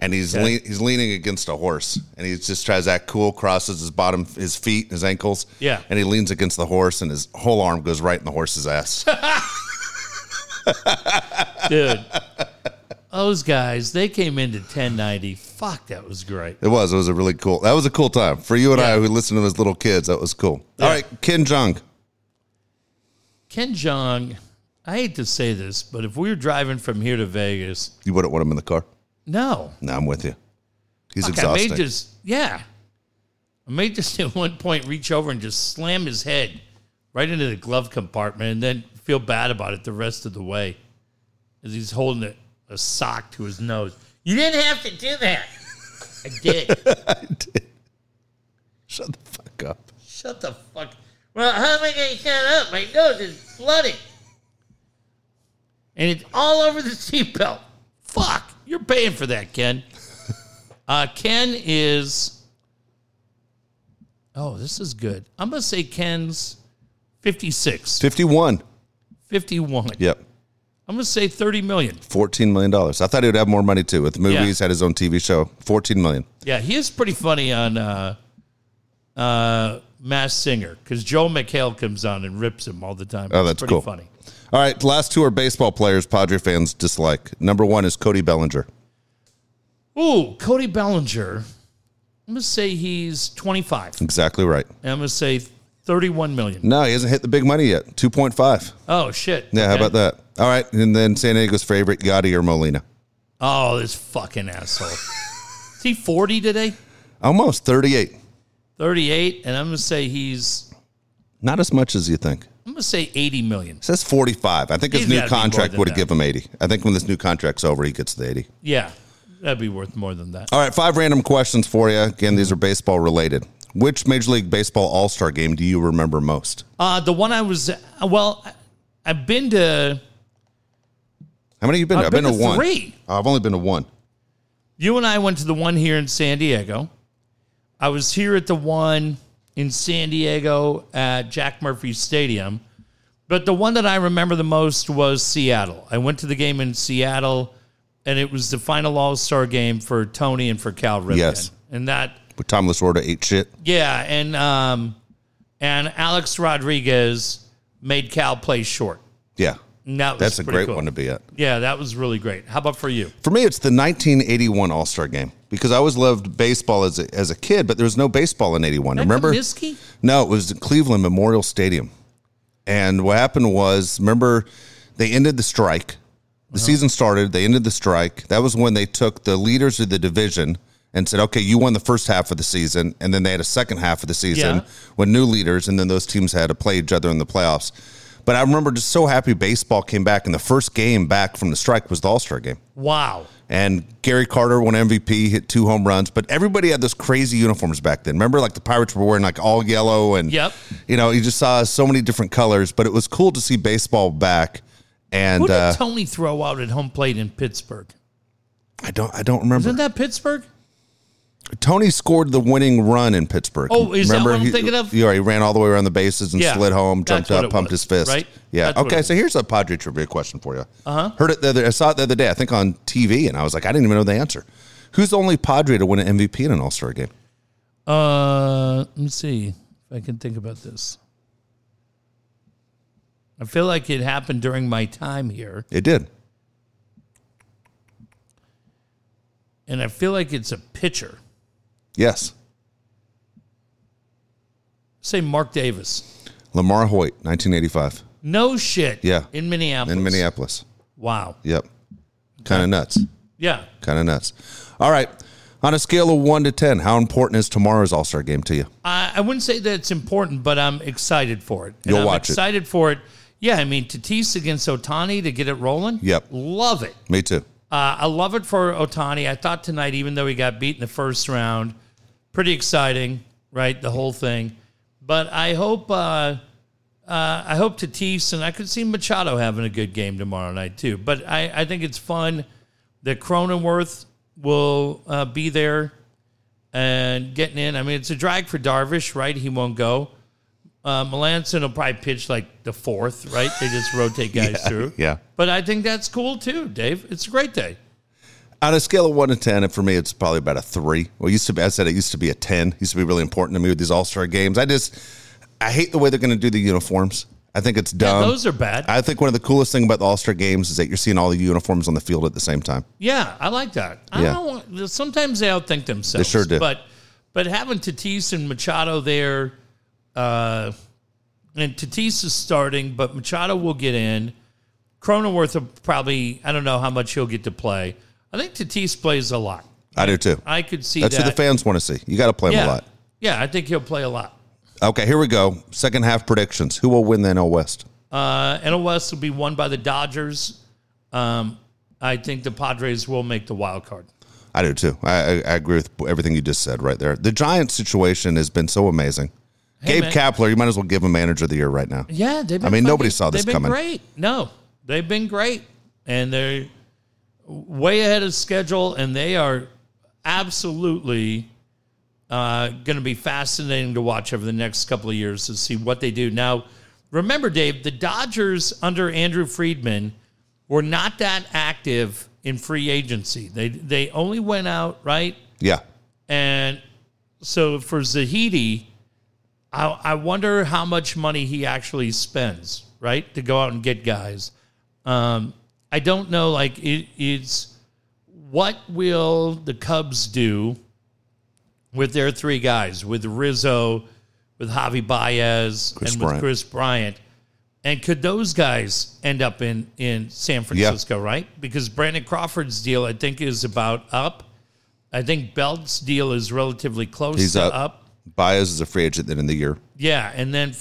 and he's Okay. lean, he's leaning against a horse, and he just tries to act cool, crosses his bottom, his feet, his ankles, Yeah. and he leans against the horse, and his whole arm goes right in the horse's ass. Dude, those guys, they came into 1090. Fuck, that was great. it was, it was a really cool. That was a cool time for you and I who listened to as little kids. That was cool. Yeah. All right, Ken Jeong. Ken Jeong, I hate to say this, but if we were driving from here to Vegas, You wouldn't want him in the car. no. No, I'm with you. He's Fuck, I may just, yeah. I may just at one point reach over and just slam his head right into the glove compartment and then feel bad about it the rest of the way as he's holding a, a sock to his nose. You didn't have to do that. I did. I did. Shut the fuck up. Shut the fuck. Well, how am I going to shut up? My nose is flooding. And it's all over the seatbelt. Fuck. You're paying for that, Ken. Uh, Ken is. Oh, this is good. I'm going to say Ken's 56, 51. 51. Yep. I'm going to say 30 million. $14 million. I thought he would have more money too. With movies, had his own TV show. 14 million. Yeah, he is pretty funny on uh, uh, Masked Singer because Joel McHale comes on and rips him all the time. Oh, that's pretty cool. funny. All right. Last two are baseball players Padre fans dislike. Number one is Cody Bellinger. Ooh, Cody Bellinger. I'm gonna say he's 25. Exactly right. And I'm gonna say 31 million. No, he hasn't hit the big money yet. 2.5. Oh shit. Yeah, how Okay. about that? All right. And then San Diego's favorite, Yadier Molina. Oh, this fucking asshole. Is he 40 today? Almost 38. 38, and I'm gonna say he's. Not as much as you think. I'm gonna say 80 million. It says 45. I think his He's new gotta be more contract than would have that. given him 80. I think when this new contract's over, he gets the 80. Yeah, that'd be worth more than that. All right, five random questions for you. Again, these are baseball related. Which Major League Baseball All Star game do you remember most? Uh, the one I was. Well, I- I've been to. How many have you been to? I've been to one. three. Oh, I've only been to one. You and I went to the one here in San Diego. I was here at the one in San Diego at Jack Murphy Stadium. But the one that I remember the most was Seattle. I went to the game in Seattle, and it was the final All Star game for Tony and for Cal Ripken. Yes. And that, With Tom Lasorda ate shit. yeah, and um, and Alex Rodriguez made Cal play short. Yeah, And that was that's a great cool. one to be at. Yeah, that was really great. How about for you? For me, it's the 1981 All Star game because I always loved baseball as a, as a kid, but there was no baseball in 81. Remember? Comiskey? No, it was Cleveland Memorial Stadium. And what happened was, remember, they ended the strike. The uh-huh. season started, they ended the strike. That was when they took the leaders of the division and said, okay, you won the first half of the season. And then they had a second half of the season Yeah. with new leaders, and then those teams had to play each other in the playoffs. But I remember just so happy baseball came back, and the first game back from the strike was the All Star game. Wow. And Gary Carter won MVP, hit two home runs. But everybody had those crazy uniforms back then. Remember, like the Pirates were wearing like all yellow, and Yep. you know, you just saw so many different colors. But it was cool to see baseball back. And Who did uh, Tony throw out at home plate in Pittsburgh? I don't, I don't remember. Isn't that Pittsburgh? Tony scored the winning run in Pittsburgh. Oh, is that what I'm he, thinking of? Yeah, he ran all the way around the bases and Yeah, slid home, jumped what up, it pumped was, his fist. right? Yeah. That's what okay, it so here's a Padre trivia question for you. Uh Uh-huh. huh. Heard it the other. I saw it the other day. I think on TV, and I was like, I didn't even know the answer. Who's the only Padre to win an MVP in an All Star game? Uh, let me see if I can think about this. I feel like it happened during my time here, It did. and I feel like it's a pitcher. Yes. Say Mark Davis. LaMarr Hoyt, 1985, No shit. Yeah. In Minneapolis. in Minneapolis. Wow. Yep. Kind of nuts. Yeah. Kind of nuts. All right. On a scale of one to ten, how important is tomorrow's All Star game to you? I, I wouldn't say that it's important, but I'm excited for it. And You'll I'm watch it. excited for it. Yeah, I mean, Tatis against Otani to get it rolling. Yep. Love it. Me too. Uh, I love it for Otani. I thought tonight, even though he got beat in the first round, pretty exciting, right? The whole thing. But I hope, uh, uh, I hope Tatis and I could see Machado having a good game tomorrow night too. But I, I think it's fun that Cronenworth will uh, be there and getting in. I mean, it's a drag for Darvish, right? He won't go. Uh, Melancon will probably pitch like the fourth, right? They just rotate guys through. yeah. But I think that's cool too, Dave. It's a great day. On a scale of one to ten, and for me, it's probably about a three. Well, it used to be, I said it used to be a ten. It used to be really important to me with these All Star games. I just, I hate the way they're going to do the uniforms. I think it's Yeah, dumb. those are bad. I think one of the coolest thing about the All Star games is that you're seeing all the uniforms on the field at the same time. yeah, I like that. I Yeah. want, sometimes they outthink themselves. They sure do. But but having Tatis and Machado there, uh, and Tatis is starting, but Machado will get in. Cronenworth will probably I don't know how much he'll get to play. I think Tatis plays a lot. I do too. I could see That's that. who the fans want to see. You got to play him yeah. a lot. Yeah, I think he'll play a lot. Okay, here we go. Second half predictions. Who will win the NL West? Uh, NL West will be won by the Dodgers. Um, I think the Padres will make the wild card. I do too. I, I, agree with everything you just said right there. The Giants situation has been so amazing. Hey, Gabe man. Kapler, you might as well give him manager of the year right now. Yeah, they've been I mean, nobody saw this they've been coming. Great. No, they've been great, and they're way ahead of schedule, and they are absolutely uh, going to be fascinating to watch over the next couple of years to see what they do. Now, remember, Dave, the Dodgers under Andrew Friedman were not that active in free agency. They they only went out right Yeah. and so for Zaidi, I, I wonder how much money he actually spends, right, to go out and get guys. Um, I don't know. Like it, it's what will the Cubs do with their three guys, with Rizzo, with Javi Baez, Kris and with Bryant. Kris Bryant. And could those guys end up in, in San Francisco, right? Because Brandon Crawford's deal, I think, is about up. I think Belt's deal is relatively close He's to up. up. Baez is a free agent then in the year. Yeah, and then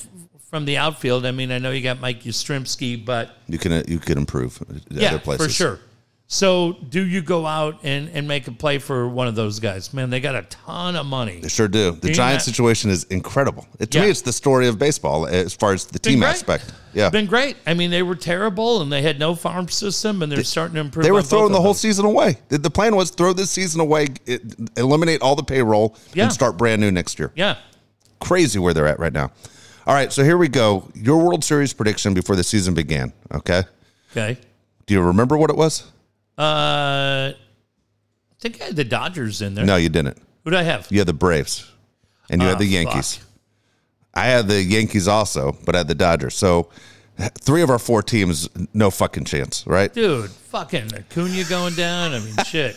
from the outfield, I mean, I know you got Mike Yastrzemski, but You can uh, you can improve yeah, other places. for sure. So, do you go out and, and make a play for one of those guys? Man, they got a ton of money. They sure do. The Yeah. Giants situation is incredible. It, to Yeah. me, it's the story of baseball as far as the Been team great. aspect. Yeah. Been great. I mean, they were terrible and they had no farm system, and they're starting to improve. they were throwing the whole season away. The, the plan was throw this season away, it, eliminate all the payroll, Yeah. and start brand new next year. Yeah. Crazy where they're at right now. All right, so here we go. Your World Series prediction before the season began. Okay. Okay. Do you remember what it was? Uh, I think I had the Dodgers in there. No, you didn't. Who do I have? You had the Braves, and you Ah, had the fuck. Yankees. I had the Yankees also, but I had the Dodgers. So three of our four teams, no fucking chance, right? Dude, fucking Acuna going down. I mean, shit.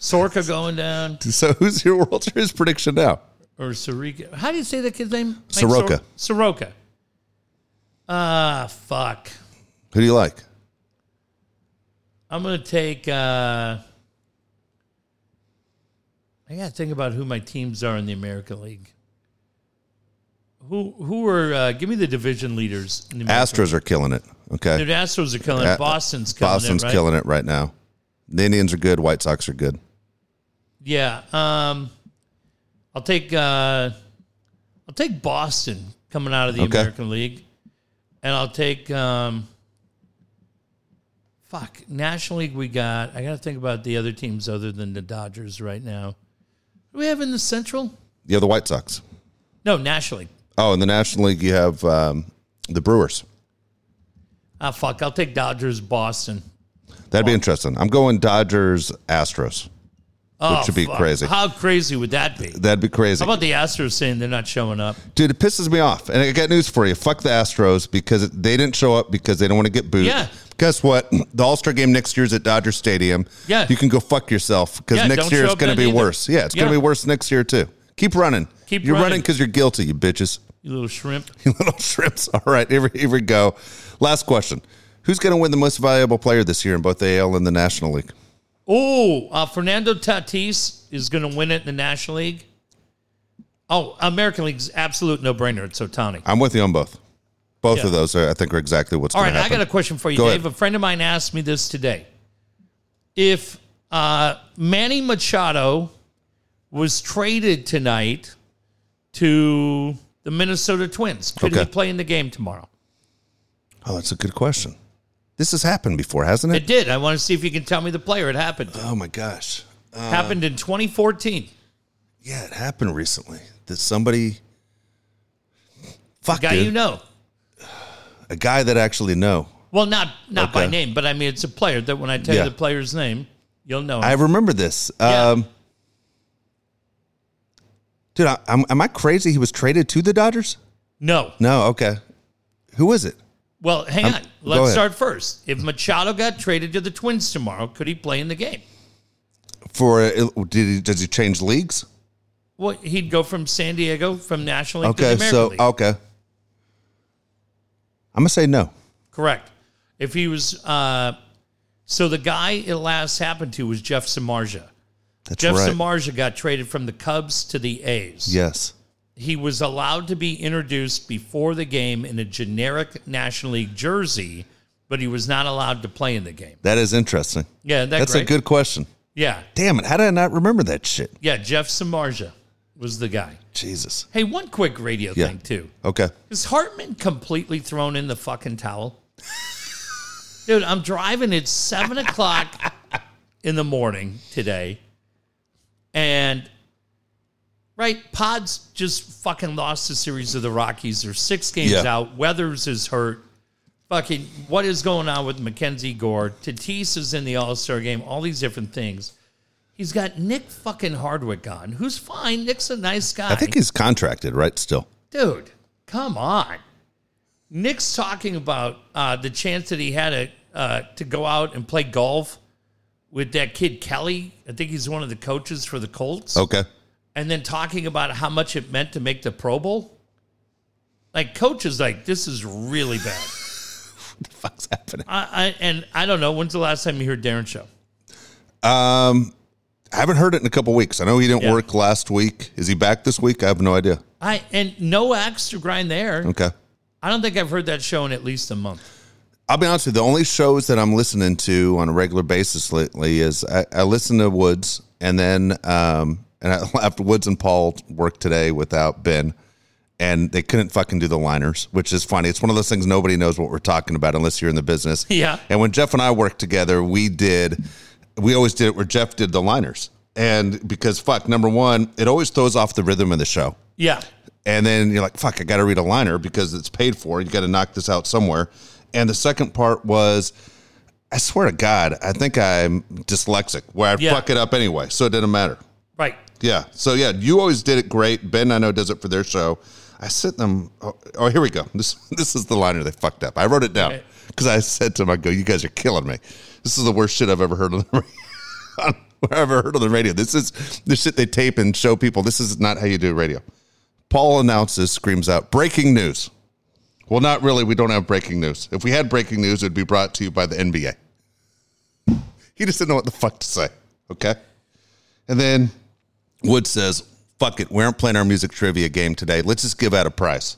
Sorka going down. So who's your World Series prediction now? Or Soroka. How do you say that kid's name? Soroka. Sor- Soroka. Ah, fuck. Who do you like? I'm going to take. Uh, I got to think about who my teams are in the American League. who who are uh, give me the division leaders in the Astros are killing it. Okay. The Astros are killing it. Boston's killing Boston's it. Right? killing it right now. The Indians are good. White Sox are good. Yeah. Um, I'll take uh, I'll take Boston coming out of the Okay. American League, and I'll take um, fuck National League. We got. I got to think about the other teams other than the Dodgers right now. Do we have in the Central? You have the White Sox. No, National League. Oh, in the National League, you have um, the Brewers. Ah, fuck. I'll take Dodgers, Boston. That'd be interesting. I'm going Dodgers, Astros. Oh, should be fuck. crazy. How crazy would that be? That'd be crazy. How about the Astros saying they're not showing up? Dude, it pisses me off. And I got news for you. Fuck the Astros because they didn't show up because they don't want to get booed. Yeah. Guess what? The All Star game next year is at Dodger Stadium. Yeah. You can go fuck yourself because Yeah, next year is going to be either. worse. Yeah, it's going to be worse next year too. Keep running. Keep You're running because you're guilty, you bitches. You little shrimp. You little shrimps. All right, here, we- here we go. Last question. Who's going to win the most valuable player this year in both the AL and the National League? Oh, uh, Fernando Tatis is going to win it in the National League. Oh, American League's absolute no brainer. It's Otani. I'm with you on both. Both Yeah. of those, are, I think, are exactly what's All right, to I happen. got a question for you, Go Dave. ahead. A friend of mine asked me this today. If uh, Manny Machado was traded tonight to the Minnesota Twins, could he Okay. play in the game tomorrow? oh, that's a good question. This has happened before, hasn't it? It did. I want to see if you can tell me the player it happened to. oh my gosh. happened in 2014. Yeah, it happened recently. That somebody, fuck, Guy dude, you know. a guy that actually know. Well, not not by name, but I mean it's a player that when I tell Yeah. you the player's name, you'll know. Him. I remember this. Yeah. Um, dude, I, am am I crazy? He was traded to the Dodgers? no. No, okay. Who is it? Well, hang on. Let's start first. If Machado got traded to the Twins tomorrow, could he play in the game? For uh, did he, does he change leagues? Well, he'd go from San Diego from National League to Okay, the American so League. okay. I'm gonna say no. Correct. If he was, uh, so the guy it last happened to was Jeff Samardzija. That's right. Jeff right. Samardzija got traded from the Cubs to the A's. yes. He was allowed to be introduced before the game in a generic National League jersey, but he was not allowed to play in the game. That is interesting. Yeah, that That's great? a good question. Yeah, Damn it! How did I not remember that shit? yeah. Jeff Samardzija was the guy. Jesus. Hey, one quick radio Yeah. thing too. Okay. Is Hartman completely thrown in the fucking towel? Dude, I'm driving at seven o'clock in the morning today, and right, Pods just fucking lost a series of the Rockies. They're six games Yeah. out. Weathers is hurt. Fucking, what is going on with Mackenzie Gore? Tatis is in the All Star game. All these different things. He's got Nick fucking Hardwick on, who's fine. Nick's a nice guy. I think he's contracted, right? Still. Dude, come on. Nick's talking about uh, the chance that he had a, uh, to go out and play golf with that kid Kelly. I think he's one of the coaches for the Colts. Okay. And then talking about how much it meant to make the Pro Bowl. Like, coach is like, this is really bad. What the fuck's happening? I, I, and I don't know. When's the last time you heard Darren show? Um, I haven't heard it in a couple weeks. I know he didn't Yeah. work last week. Is he back this week? I have no idea. I And no axe to grind there. Okay. I don't think I've heard that show in at least a month. I'll be honest with you. The only shows that I'm listening to on a regular basis lately is I, I listen to Woods, and then um, and I, after Woods and Paul worked today without Ben, and they couldn't fucking do the liners, which is funny. It's one of those things nobody knows what we're talking about unless you're in the business. Yeah. And when Jeff and I worked together, we did, we always did it where Jeff did the liners, and because fuck, number one, it always throws off the rhythm of the show. Yeah. And then you're like, fuck, I got to read a liner because it's paid for. You got to knock this out somewhere. And the second part was, I swear to God, I think I'm dyslexic where I Yeah. fuck it up anyway. So it didn't matter. Right. Yeah. So yeah, you always did it great. Ben, I know, does it for their show. I sent them. Oh, oh, here we go. This this is the liner they fucked up. I wrote it down because I said to them, I go, you guys are killing me. This is the worst shit I've ever heard on the radio. I've ever heard on the radio. This is the shit they tape and show people. This is not how you do radio. Paul announces, screams out, breaking news. Well, not really. We don't have breaking news. If we had breaking news, it would be brought to you by the NBA. He just didn't know what the fuck to say. Okay. And then Wood says, fuck it, we aren't playing our music trivia game today. Let's just give out a prize.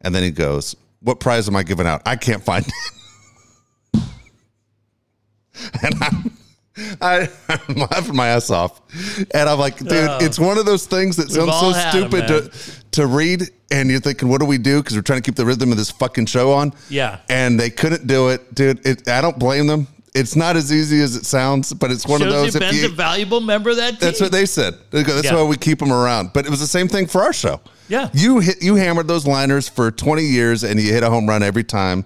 And then he goes, What prize am I giving out? I can't find it. and I'm, I, I'm laughing my ass off. And I'm like, dude, it's one of those things that sounds so stupid man. to, to read. And you're thinking, what do we do? Because we're trying to keep the rhythm of this fucking show on. Yeah. And they couldn't do it. Dude, it, I don't blame them. It's not as easy as it sounds, but it's one Shows of those. you Ben's you- a valuable member of that team. that's what they said. They go, That's Yeah. why we keep them around. But it was the same thing for our show. Yeah. you hit you hammered those liners for 20 years, and you hit a home run every time.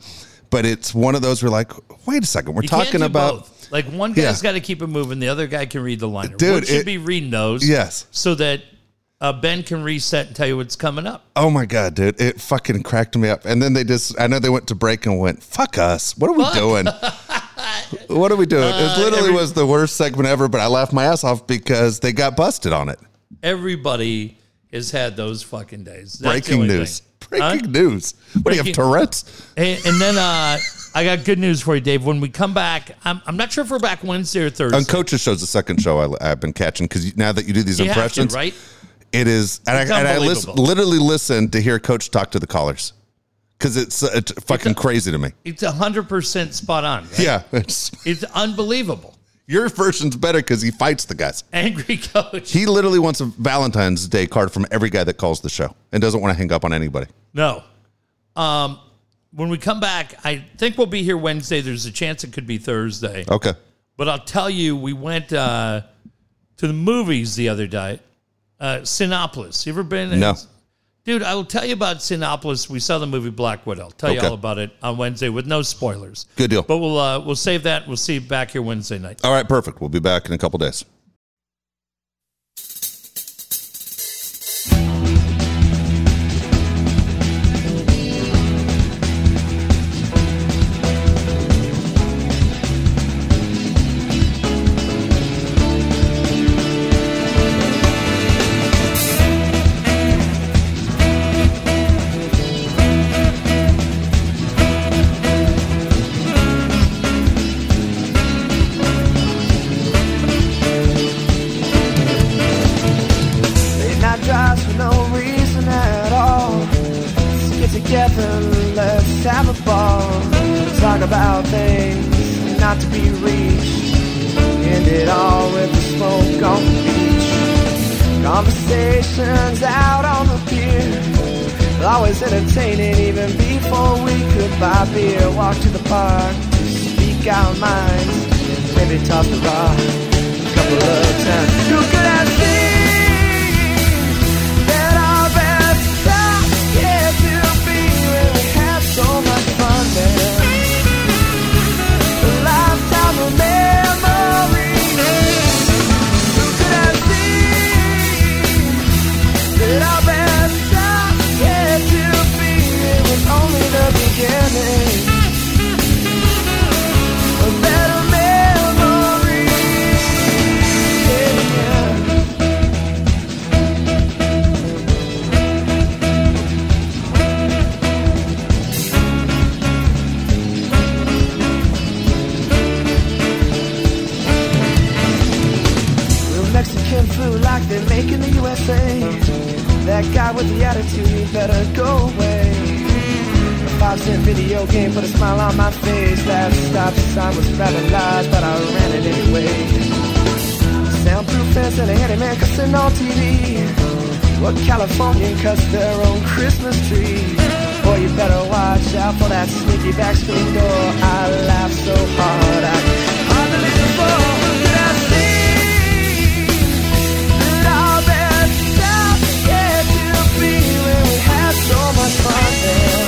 But it's one of those. We're like, wait a second, we're You talking about. both. Like one guy's Yeah. got to keep it moving, the other guy can read the liner. Dude, one should it- be reading those. Yes. So that uh, Ben can reset and tell you what's coming up. Oh my god, dude! It fucking cracked me up. And then they just—I know they went to break and went, "Fuck us! What are we doing? what are we doing?" it literally Uh, every- was the worst segment ever. But I laughed my ass off because they got busted on it. Everybody has had those fucking days. That's Breaking news! thing. Huh? Breaking news! What do you have, Tourette's? And, and then uh, I got good news for you, Dave. When we come back, I'm, I'm not sure if we're back Wednesday or Thursday. On Coaches Show's the second show I, I've been catching because now that you do these you have to, impressions, right? It is, and I, and I listen, literally listen to hear Coach talk to the callers because it's, uh, it's fucking crazy to me. It's 100% spot on. Right? Yeah, it's, It's unbelievable. your version's better because he fights the guys. Angry coach. He literally wants a Valentine's Day card from every guy that calls the show and doesn't want to hang up on anybody. No. Um, when we come back, I think we'll be here Wednesday. There's a chance it could be Thursday. Okay, But I'll tell you, we went uh, to the movies the other day. Uh, Cinépolis. You ever been? No. Dude, I will tell you about Cinépolis. We saw the movie Black Widow. I'll tell you all about it on Wednesday with no spoilers. good deal. But we'll uh, we'll save that. We'll see you back here Wednesday night. All right, perfect. We'll be back in a couple days. Santa's and a handyman cussing on TV. Well, Californian cussed their own Christmas tree. Boy, you better watch out for that sneaky back screen door. I laughed so hard I hardly I get to be when we had so much fun.